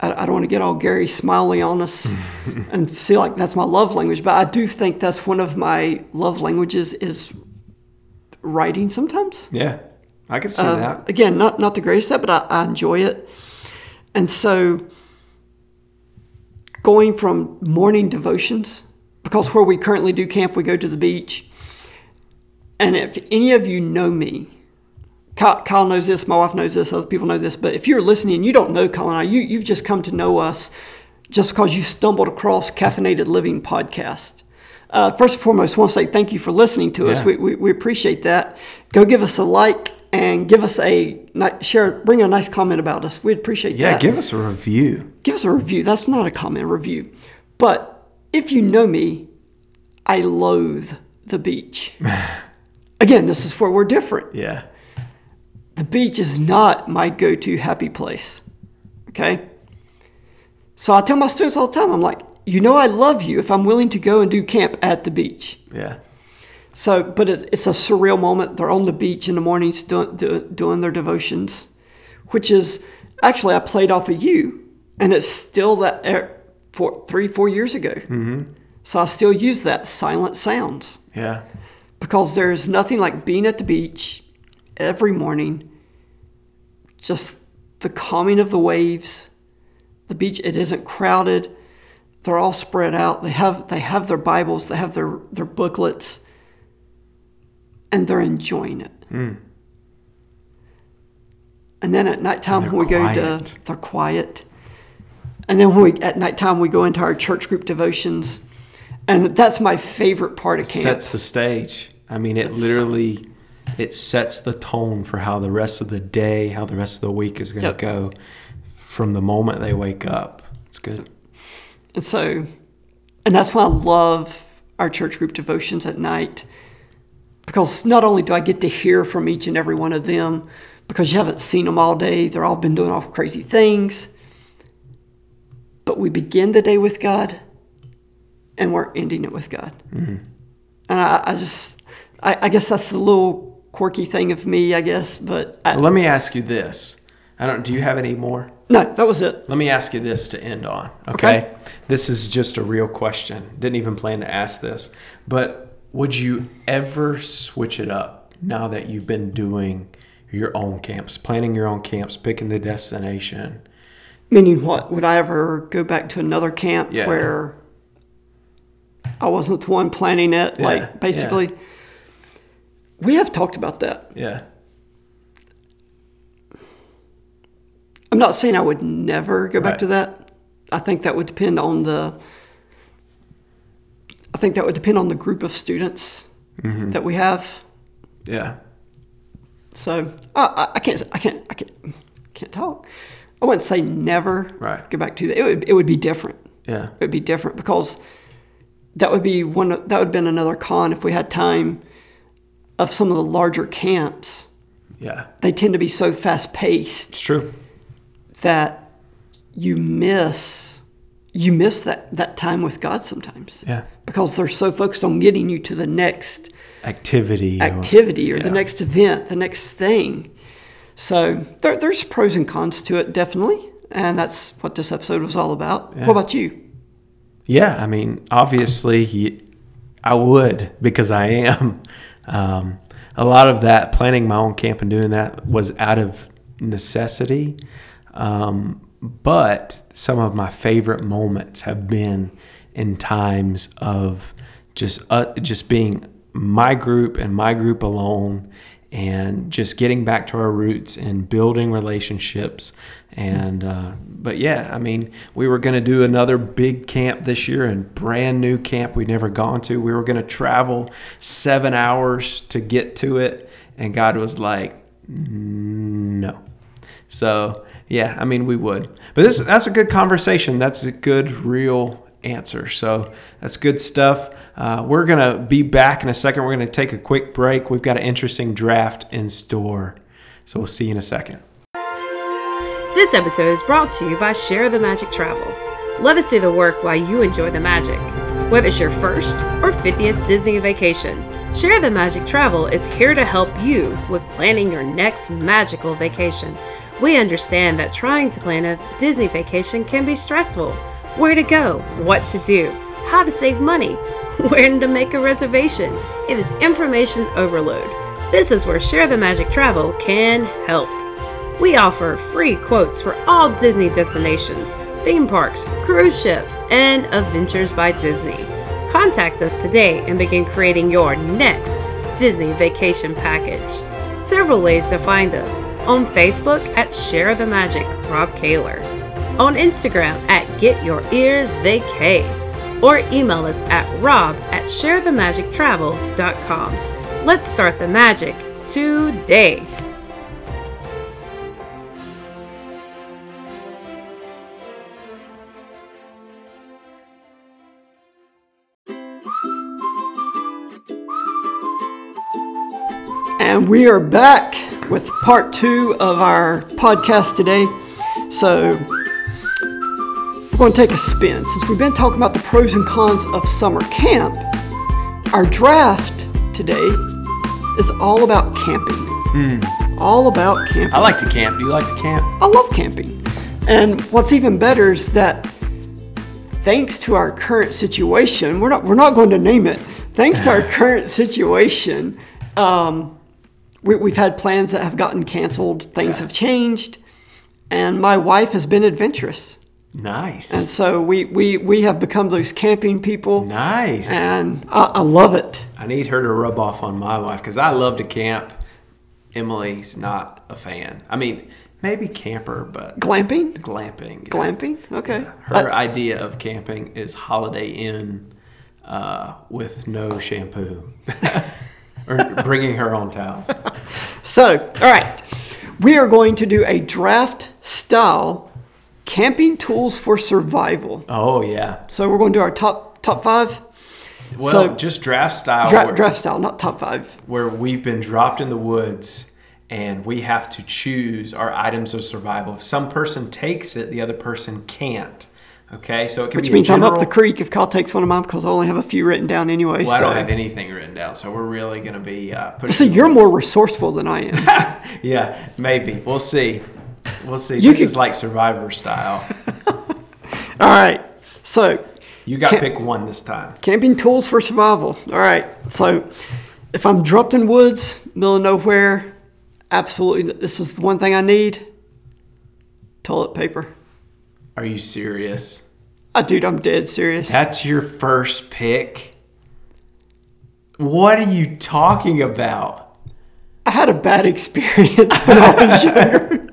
Speaker 2: I, I don't want to get all Gary Smalley on us and see like that's my love language, but I do think that's one of my love languages is writing sometimes.
Speaker 1: yeah. I can see
Speaker 2: Uh,
Speaker 1: that.
Speaker 2: Again, not not the greatest at, but I, I enjoy it. And so going from morning devotions, because where we currently do camp, we go to the beach. And if any of you know me, Kyle, Kyle knows this, my wife knows this, other people know this, but if you're listening you don't know Kyle and I, you, you've just come to know us just because you stumbled across Caffeinated Living podcast. Uh, first and foremost, I want to say thank you for listening to us. We, we, we appreciate that. Go give us a like and give us a share, bring a nice comment about us. We'd appreciate that.
Speaker 1: Yeah, give us a review.
Speaker 2: give us a review. That's not a comment, a review. But if you know me, I loathe the beach. Again, this is where we're different.
Speaker 1: Yeah.
Speaker 2: The beach is not my go to happy place. Okay? So I tell my students all the time, I'm like, you know, I love you if I'm willing to go and do camp at the beach.
Speaker 1: Yeah.
Speaker 2: So, but it, it's a surreal moment. They're on the beach in the mornings doing, do, doing their devotions, which is actually, I played off of you, and it's still that four, three, four years ago. Mm-hmm. So I still use that silent sounds
Speaker 1: Yeah.
Speaker 2: because there's nothing like being at the beach every morning, just the calming of the waves. The beach, it isn't crowded. They're all spread out. They have they have their Bibles, they have their, their booklets, and they're enjoying it. Hmm. And then at nighttime
Speaker 1: And
Speaker 2: when we
Speaker 1: they're
Speaker 2: go to they're quiet. And then when we at nighttime we go into our church group devotions. And that's my favorite part of camp.
Speaker 1: Sets the stage. I mean, it literally it sets the tone for how the rest of the day, how the rest of the week is going to
Speaker 2: Yep.
Speaker 1: go from the moment they wake up. It's good.
Speaker 2: And so, and that's why I love our church group devotions at night. Because not only do I get to hear from each and every one of them, because you haven't seen them all day, they're all been doing all crazy things. But we begin the day with God and we're ending it with God. Mm-hmm. And I, I just, I, I guess that's the little quirky thing of me, I guess. But I,
Speaker 1: Well, let me ask you this. I don't. Do you have any more?
Speaker 2: no, that was it.
Speaker 1: Let me ask you this to end on. Okay?
Speaker 2: Okay.
Speaker 1: This is just a real question. Didn't even plan to ask this. But would you ever switch it up now that you've been doing your own camps, planning your own camps, picking the destination?
Speaker 2: Meaning what? Would I ever go back to another camp
Speaker 1: Yeah.
Speaker 2: where I wasn't the one planning it?
Speaker 1: Yeah,
Speaker 2: Like basically, we have talked about that.
Speaker 1: Yeah.
Speaker 2: I'm not saying I would never go back to that. I think that would depend on the. I think that would depend on the group of students
Speaker 1: Mm-hmm.
Speaker 2: that we have.
Speaker 1: Yeah.
Speaker 2: So I, I, I can't. I can't. I can't. Can't talk. I wouldn't say never
Speaker 1: Right.
Speaker 2: go back to that. It would. It would be different.
Speaker 1: Yeah.
Speaker 2: it would be different because that would be one that would have been another con if we had time of some of the larger camps
Speaker 1: Yeah.
Speaker 2: they tend to be so fast paced
Speaker 1: It's true.
Speaker 2: that you miss you miss that that time with God sometimes
Speaker 1: Yeah.
Speaker 2: because they're so focused on getting you to the next
Speaker 1: Activity. or-
Speaker 2: activity or the
Speaker 1: yeah.
Speaker 2: next event the next thing so there, there's pros and cons to it definitely and that's what this episode was all about
Speaker 1: Yeah.
Speaker 2: what about you
Speaker 1: Yeah, I mean, obviously, I would because I am. Um, a lot of that planning my own camp and doing that was out of necessity. Um, but some of my favorite moments have been in times of just uh, just being my group and my group alone and just getting back to our roots and building relationships. And uh, but yeah i mean we were going to do another big camp this year and brand new camp we'd never gone to. We were going to travel seven hours to get to it and god was like no. So yeah i mean we would but this that's a good conversation that's a good real answer so that's good stuff uh, we're to be back in a second. We're to take a quick break. We've got an interesting draft in store. So we'll see you in a second.
Speaker 3: This episode is brought to you by Share the Magic Travel. Let us do the work while you enjoy the magic. Whether it's your first or 50th Disney vacation, Share the Magic Travel is here to help you with planning your next magical vacation. We understand that trying to plan a Disney vacation can be stressful. Where to go, what to do, how to save money, when to make a reservation. It is information overload. This is where Share the Magic Travel can help. We offer free quotes for all Disney destinations, theme parks, cruise ships, and adventures by Disney. Contact us today and begin creating your next Disney vacation package. Several ways to find us on Facebook at Share the Magic Rob Kaler, on Instagram at Get Your Ears Vacay or email us at rob at sharethemagictravel.com. Let's start the magic today.
Speaker 2: And we are back with part two of our podcast today. So, we're going to take a spin. Since we've been talking about the pros and cons of summer camp, our draft today is all about camping. All about camping.
Speaker 1: I like to camp. Do you like to camp?
Speaker 2: I love camping. And what's even better is that thanks to our current situation, we're not we're not going to name it. Thanks to our current situation, um, we, we've had plans that have gotten canceled. Things
Speaker 1: Yeah.
Speaker 2: have changed, and my wife has been adventurous,
Speaker 1: Nice.
Speaker 2: and so we we we have become those camping people,
Speaker 1: nice.
Speaker 2: and I, I love it.
Speaker 1: I need her to rub off on my wife because I love to camp. Emily's not a fan. I mean, maybe camper, but
Speaker 2: Glamping,
Speaker 1: glamping.
Speaker 2: glamping. Okay,
Speaker 1: Her
Speaker 2: Uh,
Speaker 1: idea of camping is Holiday Inn uh, with no shampoo, or bringing her own towels.
Speaker 2: So, all right, we are going to do a draft style camping tools for survival.
Speaker 1: Oh yeah.
Speaker 2: So we're going to do our top top five
Speaker 1: Well,
Speaker 2: So-
Speaker 1: just draft style.
Speaker 2: Dra-
Speaker 1: where-
Speaker 2: draft style, not top five.
Speaker 1: where we've been dropped in the woods and we have to choose our items of survival. If some person takes it, the other person can't. Okay, so it can
Speaker 2: Which
Speaker 1: be a
Speaker 2: means I'm up the creek if Kyle takes one of mine because I only have a few written down anyway.
Speaker 1: Well, I don't have anything written down, so we're really going to be uh, putting.
Speaker 2: See, you're more resourceful than I am.
Speaker 1: Yeah, maybe we'll see. We'll see.
Speaker 2: You
Speaker 1: this
Speaker 2: could-
Speaker 1: is like Survivor style.
Speaker 2: All right. So,
Speaker 1: You got to pick one this time.
Speaker 2: camping tools for survival. All right. So, if I'm dropped in woods, middle of nowhere, absolutely, this is the one thing I need toilet paper.
Speaker 1: Are you serious?
Speaker 2: Ah, dude, I'm dead serious.
Speaker 1: That's your first pick. What are you talking about?
Speaker 2: I had a bad experience when I was younger.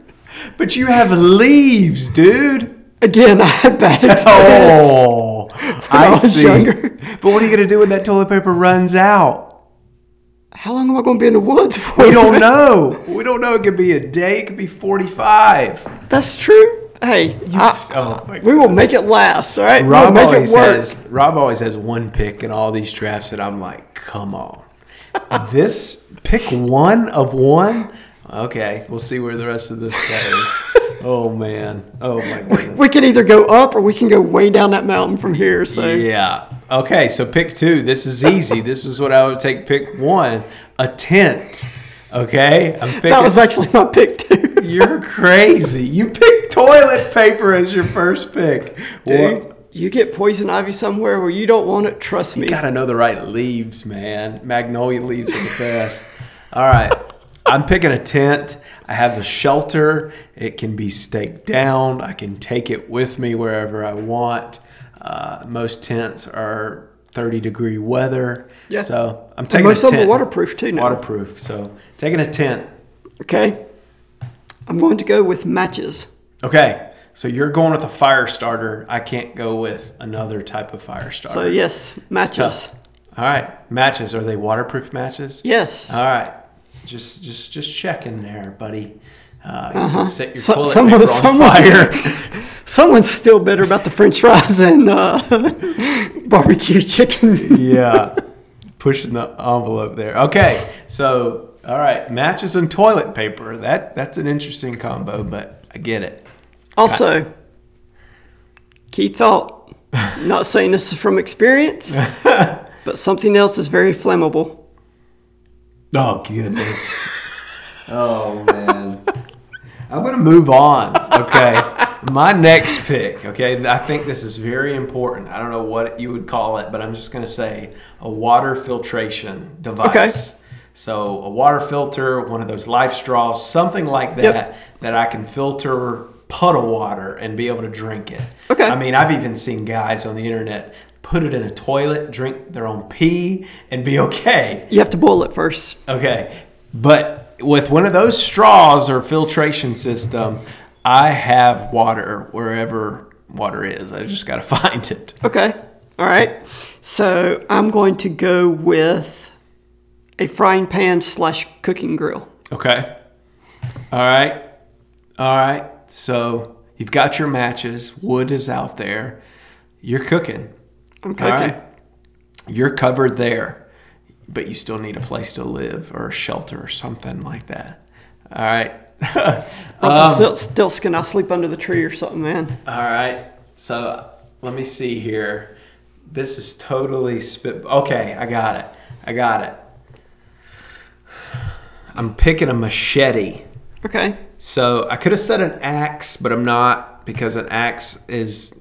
Speaker 1: But you have leaves, dude.
Speaker 2: Again, I had bad experience.
Speaker 1: Oh,
Speaker 2: I
Speaker 1: I see.
Speaker 2: younger.
Speaker 1: But what are you gonna do when that toilet paper runs out?
Speaker 2: How long am I going to be in the woods for?
Speaker 1: We don't know. We don't know. It could be a day. It could be forty-five.
Speaker 2: That's true. Hey, I-
Speaker 1: oh
Speaker 2: we will make it last. All right,
Speaker 1: Rob
Speaker 2: we'll
Speaker 1: always has Rob always has one pick in all these drafts that I'm like, come on, this pick one of one. Okay, we'll see where the rest of this goes. oh man, oh my goodness.
Speaker 2: We can either go up or we can go way down that mountain from here. So
Speaker 1: Yeah. Okay, so pick two. This is easy. this is what I would take. Pick one, a tent. Okay, I'm picking.
Speaker 2: that was actually my pick too.
Speaker 1: You're crazy. You picked toilet paper as your first pick.
Speaker 2: Dude,
Speaker 1: What?
Speaker 2: you get poison ivy somewhere where you don't want it, trust me.
Speaker 1: You gotta know the right leaves, man. Magnolia leaves are the best. All right. I'm picking a tent. I have the shelter. It can be staked down. I can take it with me wherever I want. Uh, most tents are 30 degree weather.
Speaker 2: Yeah.
Speaker 1: So I'm
Speaker 2: And
Speaker 1: taking
Speaker 2: most
Speaker 1: a
Speaker 2: of them are waterproof too now.
Speaker 1: Waterproof. So taking a tent.
Speaker 2: Okay. I'm going to go with matches.
Speaker 1: Okay. So you're going with a fire starter. I can't go with another type of fire starter.
Speaker 2: So yes, matches.
Speaker 1: All right. Matches. Are they waterproof matches?
Speaker 2: Yes.
Speaker 1: All right, just just just checking there, buddy. Uh, you can set your
Speaker 2: So-
Speaker 1: toilet
Speaker 2: someone-
Speaker 1: paper on
Speaker 2: someone-
Speaker 1: fire.
Speaker 2: Someone's still better about the French fries and uh, barbecue chicken.
Speaker 1: yeah, pushing the envelope there. Okay, so all right, matches and toilet paper. That that's an interesting combo, but I get it.
Speaker 2: Also, key thought. Not saying this is from experience, but something else is very flammable.
Speaker 1: Oh goodness. oh man. I'm gonna move on. Okay. My next pick. Okay. I think this is very important. I don't know what you would call it, but I'm just gonna say a water filtration device. Okay. So a water filter, one of those life straws, something like that
Speaker 2: Yep.
Speaker 1: that I can filter puddle water and be able to drink it.
Speaker 2: Okay.
Speaker 1: I mean, I've even seen guys on the internet put it in a toilet, drink their own pee, and be okay.
Speaker 2: You have to boil it first.
Speaker 1: Okay. But with one of those straws or filtration system, I have water wherever water is. I just got to find it.
Speaker 2: Okay. All right. So I'm going to go with a frying pan slash cooking grill.
Speaker 1: Okay. All right. All right. So you've got your matches, wood is out there. You're cooking.
Speaker 2: I'm cooking.
Speaker 1: right. You're covered there, but you still need a place to live or a shelter or something like that. All right.
Speaker 2: I'm um, still, still can I sleep under the tree or something, man?
Speaker 1: All right. So let me see here. This is totally spit. Okay, I got it. I got it. I'm picking a machete.
Speaker 2: Okay.
Speaker 1: So I could have said an axe, but I'm not because an axe is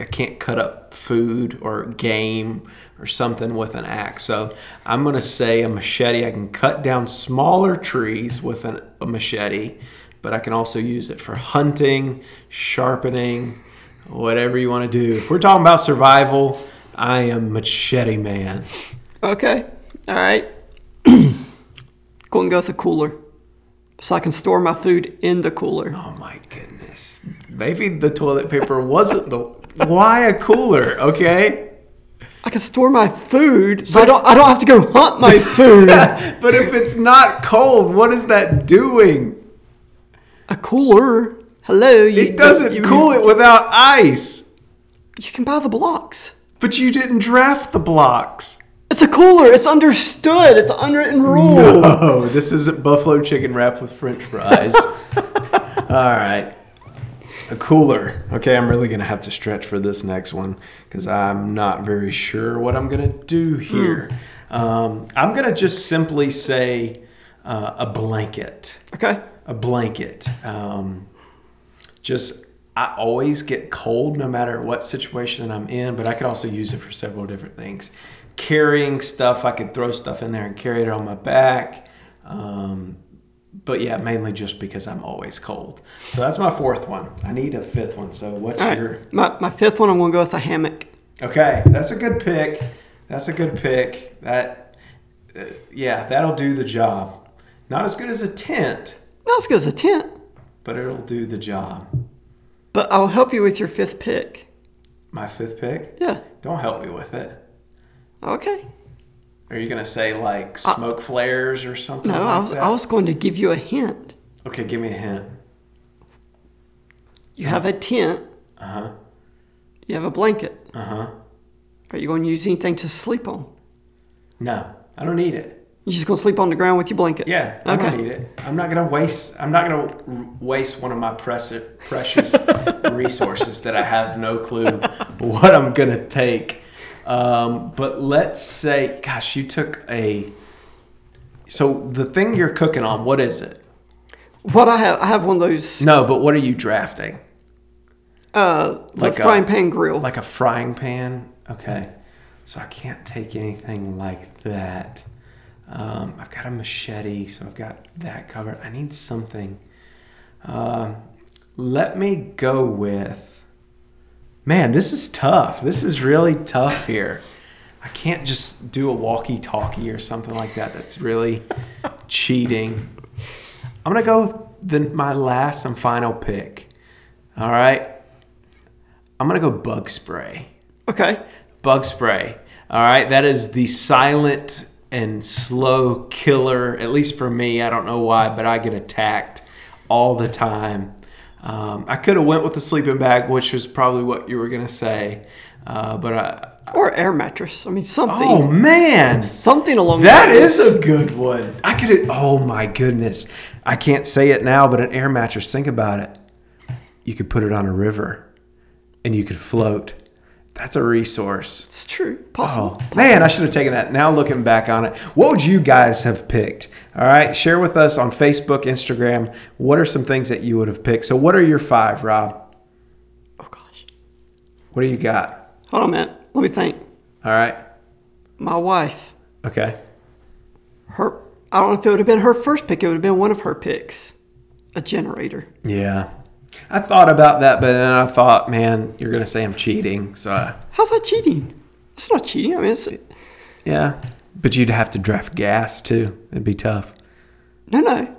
Speaker 1: I can't cut up food or game or something with an axe. So I'm gonna say a machete. I can cut down smaller trees with an, a machete, but I can also use it for hunting, sharpening, whatever you want to do. If we're talking about survival, I am machete man.
Speaker 2: Okay. All right. go and go with a cooler. So I can store my food in the cooler.
Speaker 1: Oh my goodness. Maybe the toilet paper wasn't the why a cooler, okay?
Speaker 2: I can store my food so I don't I don't have to go hunt my food.
Speaker 1: But if it's not cold, what is that doing?
Speaker 2: a cooler. Hello. You,
Speaker 1: It doesn't
Speaker 2: you,
Speaker 1: cool it without ice.
Speaker 2: You can buy the blocks.
Speaker 1: But you didn't draft the blocks.
Speaker 2: A cooler. It's understood. It's unwritten rule.
Speaker 1: Oh, this isn't buffalo chicken wrapped with french fries. All right. A cooler. Okay, I'm really going to have to stretch for this next one because I'm not very sure what I'm going to do here. Um, I'm going to just simply say uh, a blanket.
Speaker 2: Okay.
Speaker 1: a blanket. Um, just I always get cold no matter what situation I'm in, but I could also use it for several different things. Carrying stuff, I could throw stuff in there and carry it on my back. Um, but yeah, mainly just because I'm always cold. So that's my fourth one. I need a fifth one. So what's
Speaker 2: right.
Speaker 1: your?
Speaker 2: My, my fifth one, I'm going to go with a hammock.
Speaker 1: Okay, that's a good pick. That's a good pick. That, uh, yeah, that'll do the job. Not as good as a tent,
Speaker 2: Not as good as a tent,
Speaker 1: but it'll do the job.
Speaker 2: but I'll help you with your fifth pick.
Speaker 1: My fifth pick?
Speaker 2: Yeah.
Speaker 1: Don't help me with it.
Speaker 2: Okay.
Speaker 1: Are you gonna say like smoke flares or something?
Speaker 2: No,
Speaker 1: like
Speaker 2: I was,
Speaker 1: that?
Speaker 2: I was going to give you a hint.
Speaker 1: Okay, give me a hint.
Speaker 2: You have a tent,
Speaker 1: Uh huh.
Speaker 2: you have a blanket.
Speaker 1: Uh huh.
Speaker 2: Are you going to use anything to sleep on?
Speaker 1: No, I don't need it.
Speaker 2: You're just going to sleep on the ground with your blanket?
Speaker 1: Yeah, I
Speaker 2: Okay.
Speaker 1: don't need it. I'm not gonna waste. I'm not gonna waste one of my precious precious resources that I have no clue what I'm gonna take. Um, but let's say, gosh, you took a. So the thing you're cooking on, what is it?
Speaker 2: What I have, I have one of those.
Speaker 1: No, but what are you drafting?
Speaker 2: Uh, the
Speaker 1: Like a-
Speaker 2: frying pan grill.
Speaker 1: Like a frying pan? Okay. So I can't take anything like that. Um, I've got a machete, so I've got that covered. I need something. Um, let me go with. Man, this is tough. This is really tough here. I can't just do a walkie talkie or something like that. That's really cheating. I'm going to go with the, my last and final pick. All right. I'm going to go bug spray.
Speaker 2: okay.
Speaker 1: Bug spray. All right. That is the silent and slow killer, at least for me. I don't know why, but I get attacked all the time. Um, I could have went with the sleeping bag, which was probably what you were going to say. Uh, but I,
Speaker 2: Or air mattress. I mean, something.
Speaker 1: oh man,
Speaker 2: Something along
Speaker 1: that is a good one. I could. Oh my goodness, I can't say it now, but an air mattress. Think about it. You could put it on a river, and you could float. That's a resource.
Speaker 2: It's true. Possible.
Speaker 1: Oh man, I should have taken that. Now looking back on it, what would you guys have picked? All right, share with us on Facebook, Instagram. What are some things that you would have picked? So, what are your five, Rob?
Speaker 2: Oh gosh.
Speaker 1: What do you got?
Speaker 2: Hold on a minute. Let me think.
Speaker 1: All right.
Speaker 2: My wife.
Speaker 1: Okay.
Speaker 2: Her. I don't know if it would have been her first pick. It would have been one of her picks. A generator.
Speaker 1: Yeah. I thought about that, but then I thought, man, you're gonna say I'm cheating. So, I,
Speaker 2: How's that cheating? It's not cheating. I mean, it's
Speaker 1: yeah. But you'd have to draft gas too. It'd be tough.
Speaker 2: no, no.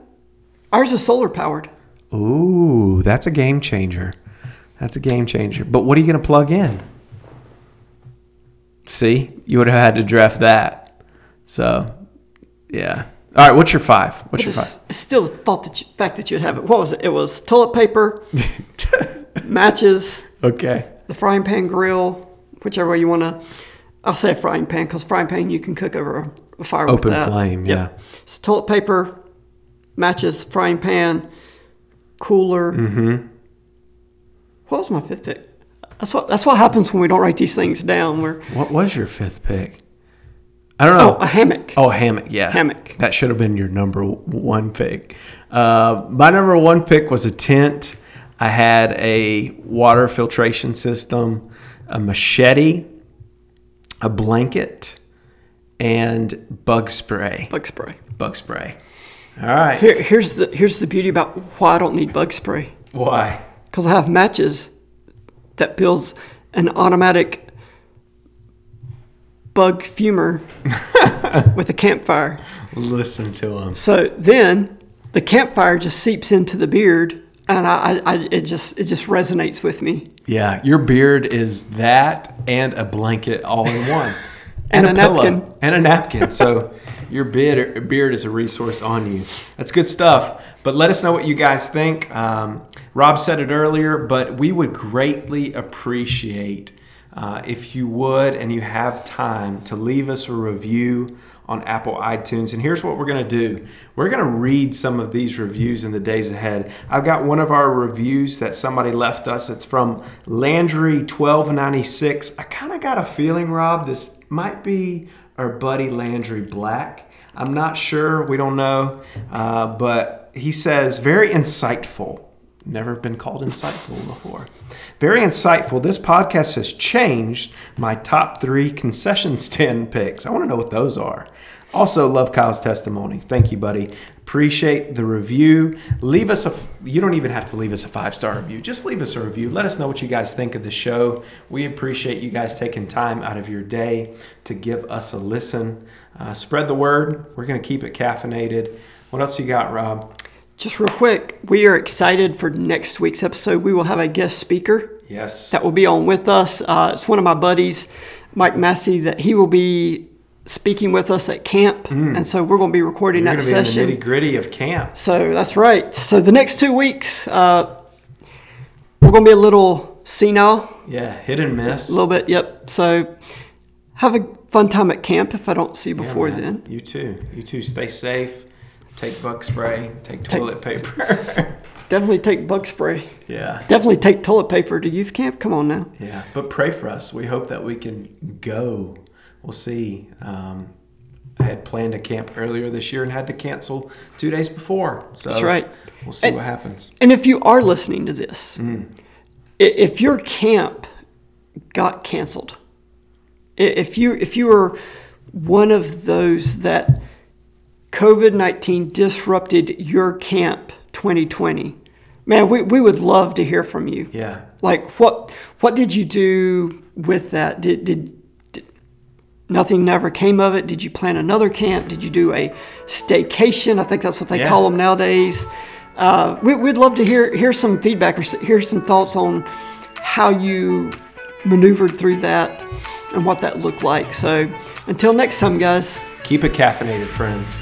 Speaker 2: Ours is solar powered.
Speaker 1: Ooh, that's a game changer. That's a game changer. But what are you gonna plug in? See, you would have had to draft that. So, yeah. All right. What's your five? What's your
Speaker 2: it's,
Speaker 1: five?
Speaker 2: it's still the thought that you, fact that you'd have it. What was it? It was toilet paper, matches,
Speaker 1: Okay.
Speaker 2: the frying pan grill, whichever way you want to. I'll say frying pan because frying pan you can cook over a, fire
Speaker 1: Open
Speaker 2: with that.
Speaker 1: flame, yeah.
Speaker 2: So toilet paper, matches, frying pan, cooler. Mm-hmm. What was my fifth pick? That's what that's what happens when we don't write these things down. We're
Speaker 1: What was your fifth pick? I don't know.
Speaker 2: oh a hammock.
Speaker 1: Oh, hammock. Yeah,
Speaker 2: Hammock.
Speaker 1: That should have been your number one pick. Uh, my number one pick was a tent. I had a water filtration system, a machete, a blanket, and bug spray.
Speaker 2: Bug spray.
Speaker 1: Bug spray. All right.
Speaker 2: Here, here's the here's the beauty about why I don't need bug spray.
Speaker 1: Why?
Speaker 2: because I have matches that builds an automatic bug fumer with a campfire.
Speaker 1: Listen to him.
Speaker 2: So then the campfire just seeps into the beard, and I, I, it just it just resonates with me.
Speaker 1: Yeah, your beard is that and a blanket all in one.
Speaker 2: And a
Speaker 1: pillow
Speaker 2: napkin.
Speaker 1: And a napkin. So your beard, beard is a resource on you. That's good stuff. But let us know what you guys think. Um, Rob said it earlier, but we would greatly appreciate uh, if you would and you have time to leave us a review on Apple iTunes. And here's what we're going to do we're going to read some of these reviews in the days ahead. I've got one of our reviews that somebody left us. It's from Landry1296. I kind of got a feeling, Rob, this might be our buddy Landry Black. I'm not sure. We don't know. Uh, but he says, very insightful. Never been called insightful before. Very insightful. This podcast has changed my top three concession stand picks. I want to know what those are. Also, love Kyle's testimony. Thank you, buddy. Appreciate the review. Leave us a. You don't even have to leave us a five star review. Just leave us a review. Let us know what you guys think of the show. We appreciate you guys taking time out of your day to give us a listen. Uh, spread the word. We're gonna keep it caffeinated. What else you got, Rob?
Speaker 2: Just real quick, we are excited for next week's episode. We will have a guest speaker
Speaker 1: Yes.
Speaker 2: that will be on with us. Uh, it's one of my buddies, Mike Massey, that he will be speaking with us at camp, and so we're going to be recording
Speaker 1: You're
Speaker 2: that
Speaker 1: be
Speaker 2: session.
Speaker 1: the nitty gritty of camp.
Speaker 2: So that's right. So the next two weeks, uh, we're going to be a little senile,
Speaker 1: Yeah, hit and miss.
Speaker 2: a little bit. Yep. So have a fun time at camp if I don't see you before
Speaker 1: man.
Speaker 2: then.
Speaker 1: You too. You too. Stay safe. Take bug spray. Take toilet paper.
Speaker 2: Definitely take bug spray.
Speaker 1: yeah.
Speaker 2: Definitely take toilet paper to youth camp. Come on now.
Speaker 1: Yeah. But pray for us. We hope that we can go. We'll see. Um, I had planned a camp earlier this year and had to cancel two days before. So
Speaker 2: That's right.
Speaker 1: We'll see
Speaker 2: And-
Speaker 1: what happens.
Speaker 2: And if you are listening to this,
Speaker 1: Mm.
Speaker 2: if your camp got canceled, if you if you were one of those that COVID nineteen disrupted your camp 2020, man, we, we would love to hear from you.
Speaker 1: Yeah.
Speaker 2: Like what what did you do with that? Did did, did nothing never came of it? Did you plan another camp? Did you do a staycation? I think that's what they
Speaker 1: Yeah.
Speaker 2: call them nowadays. Uh, we, we'd love to hear hear some feedback or hear some thoughts on how you maneuvered through that and what that looked like. So until next time, guys.
Speaker 1: Keep it caffeinated, friends.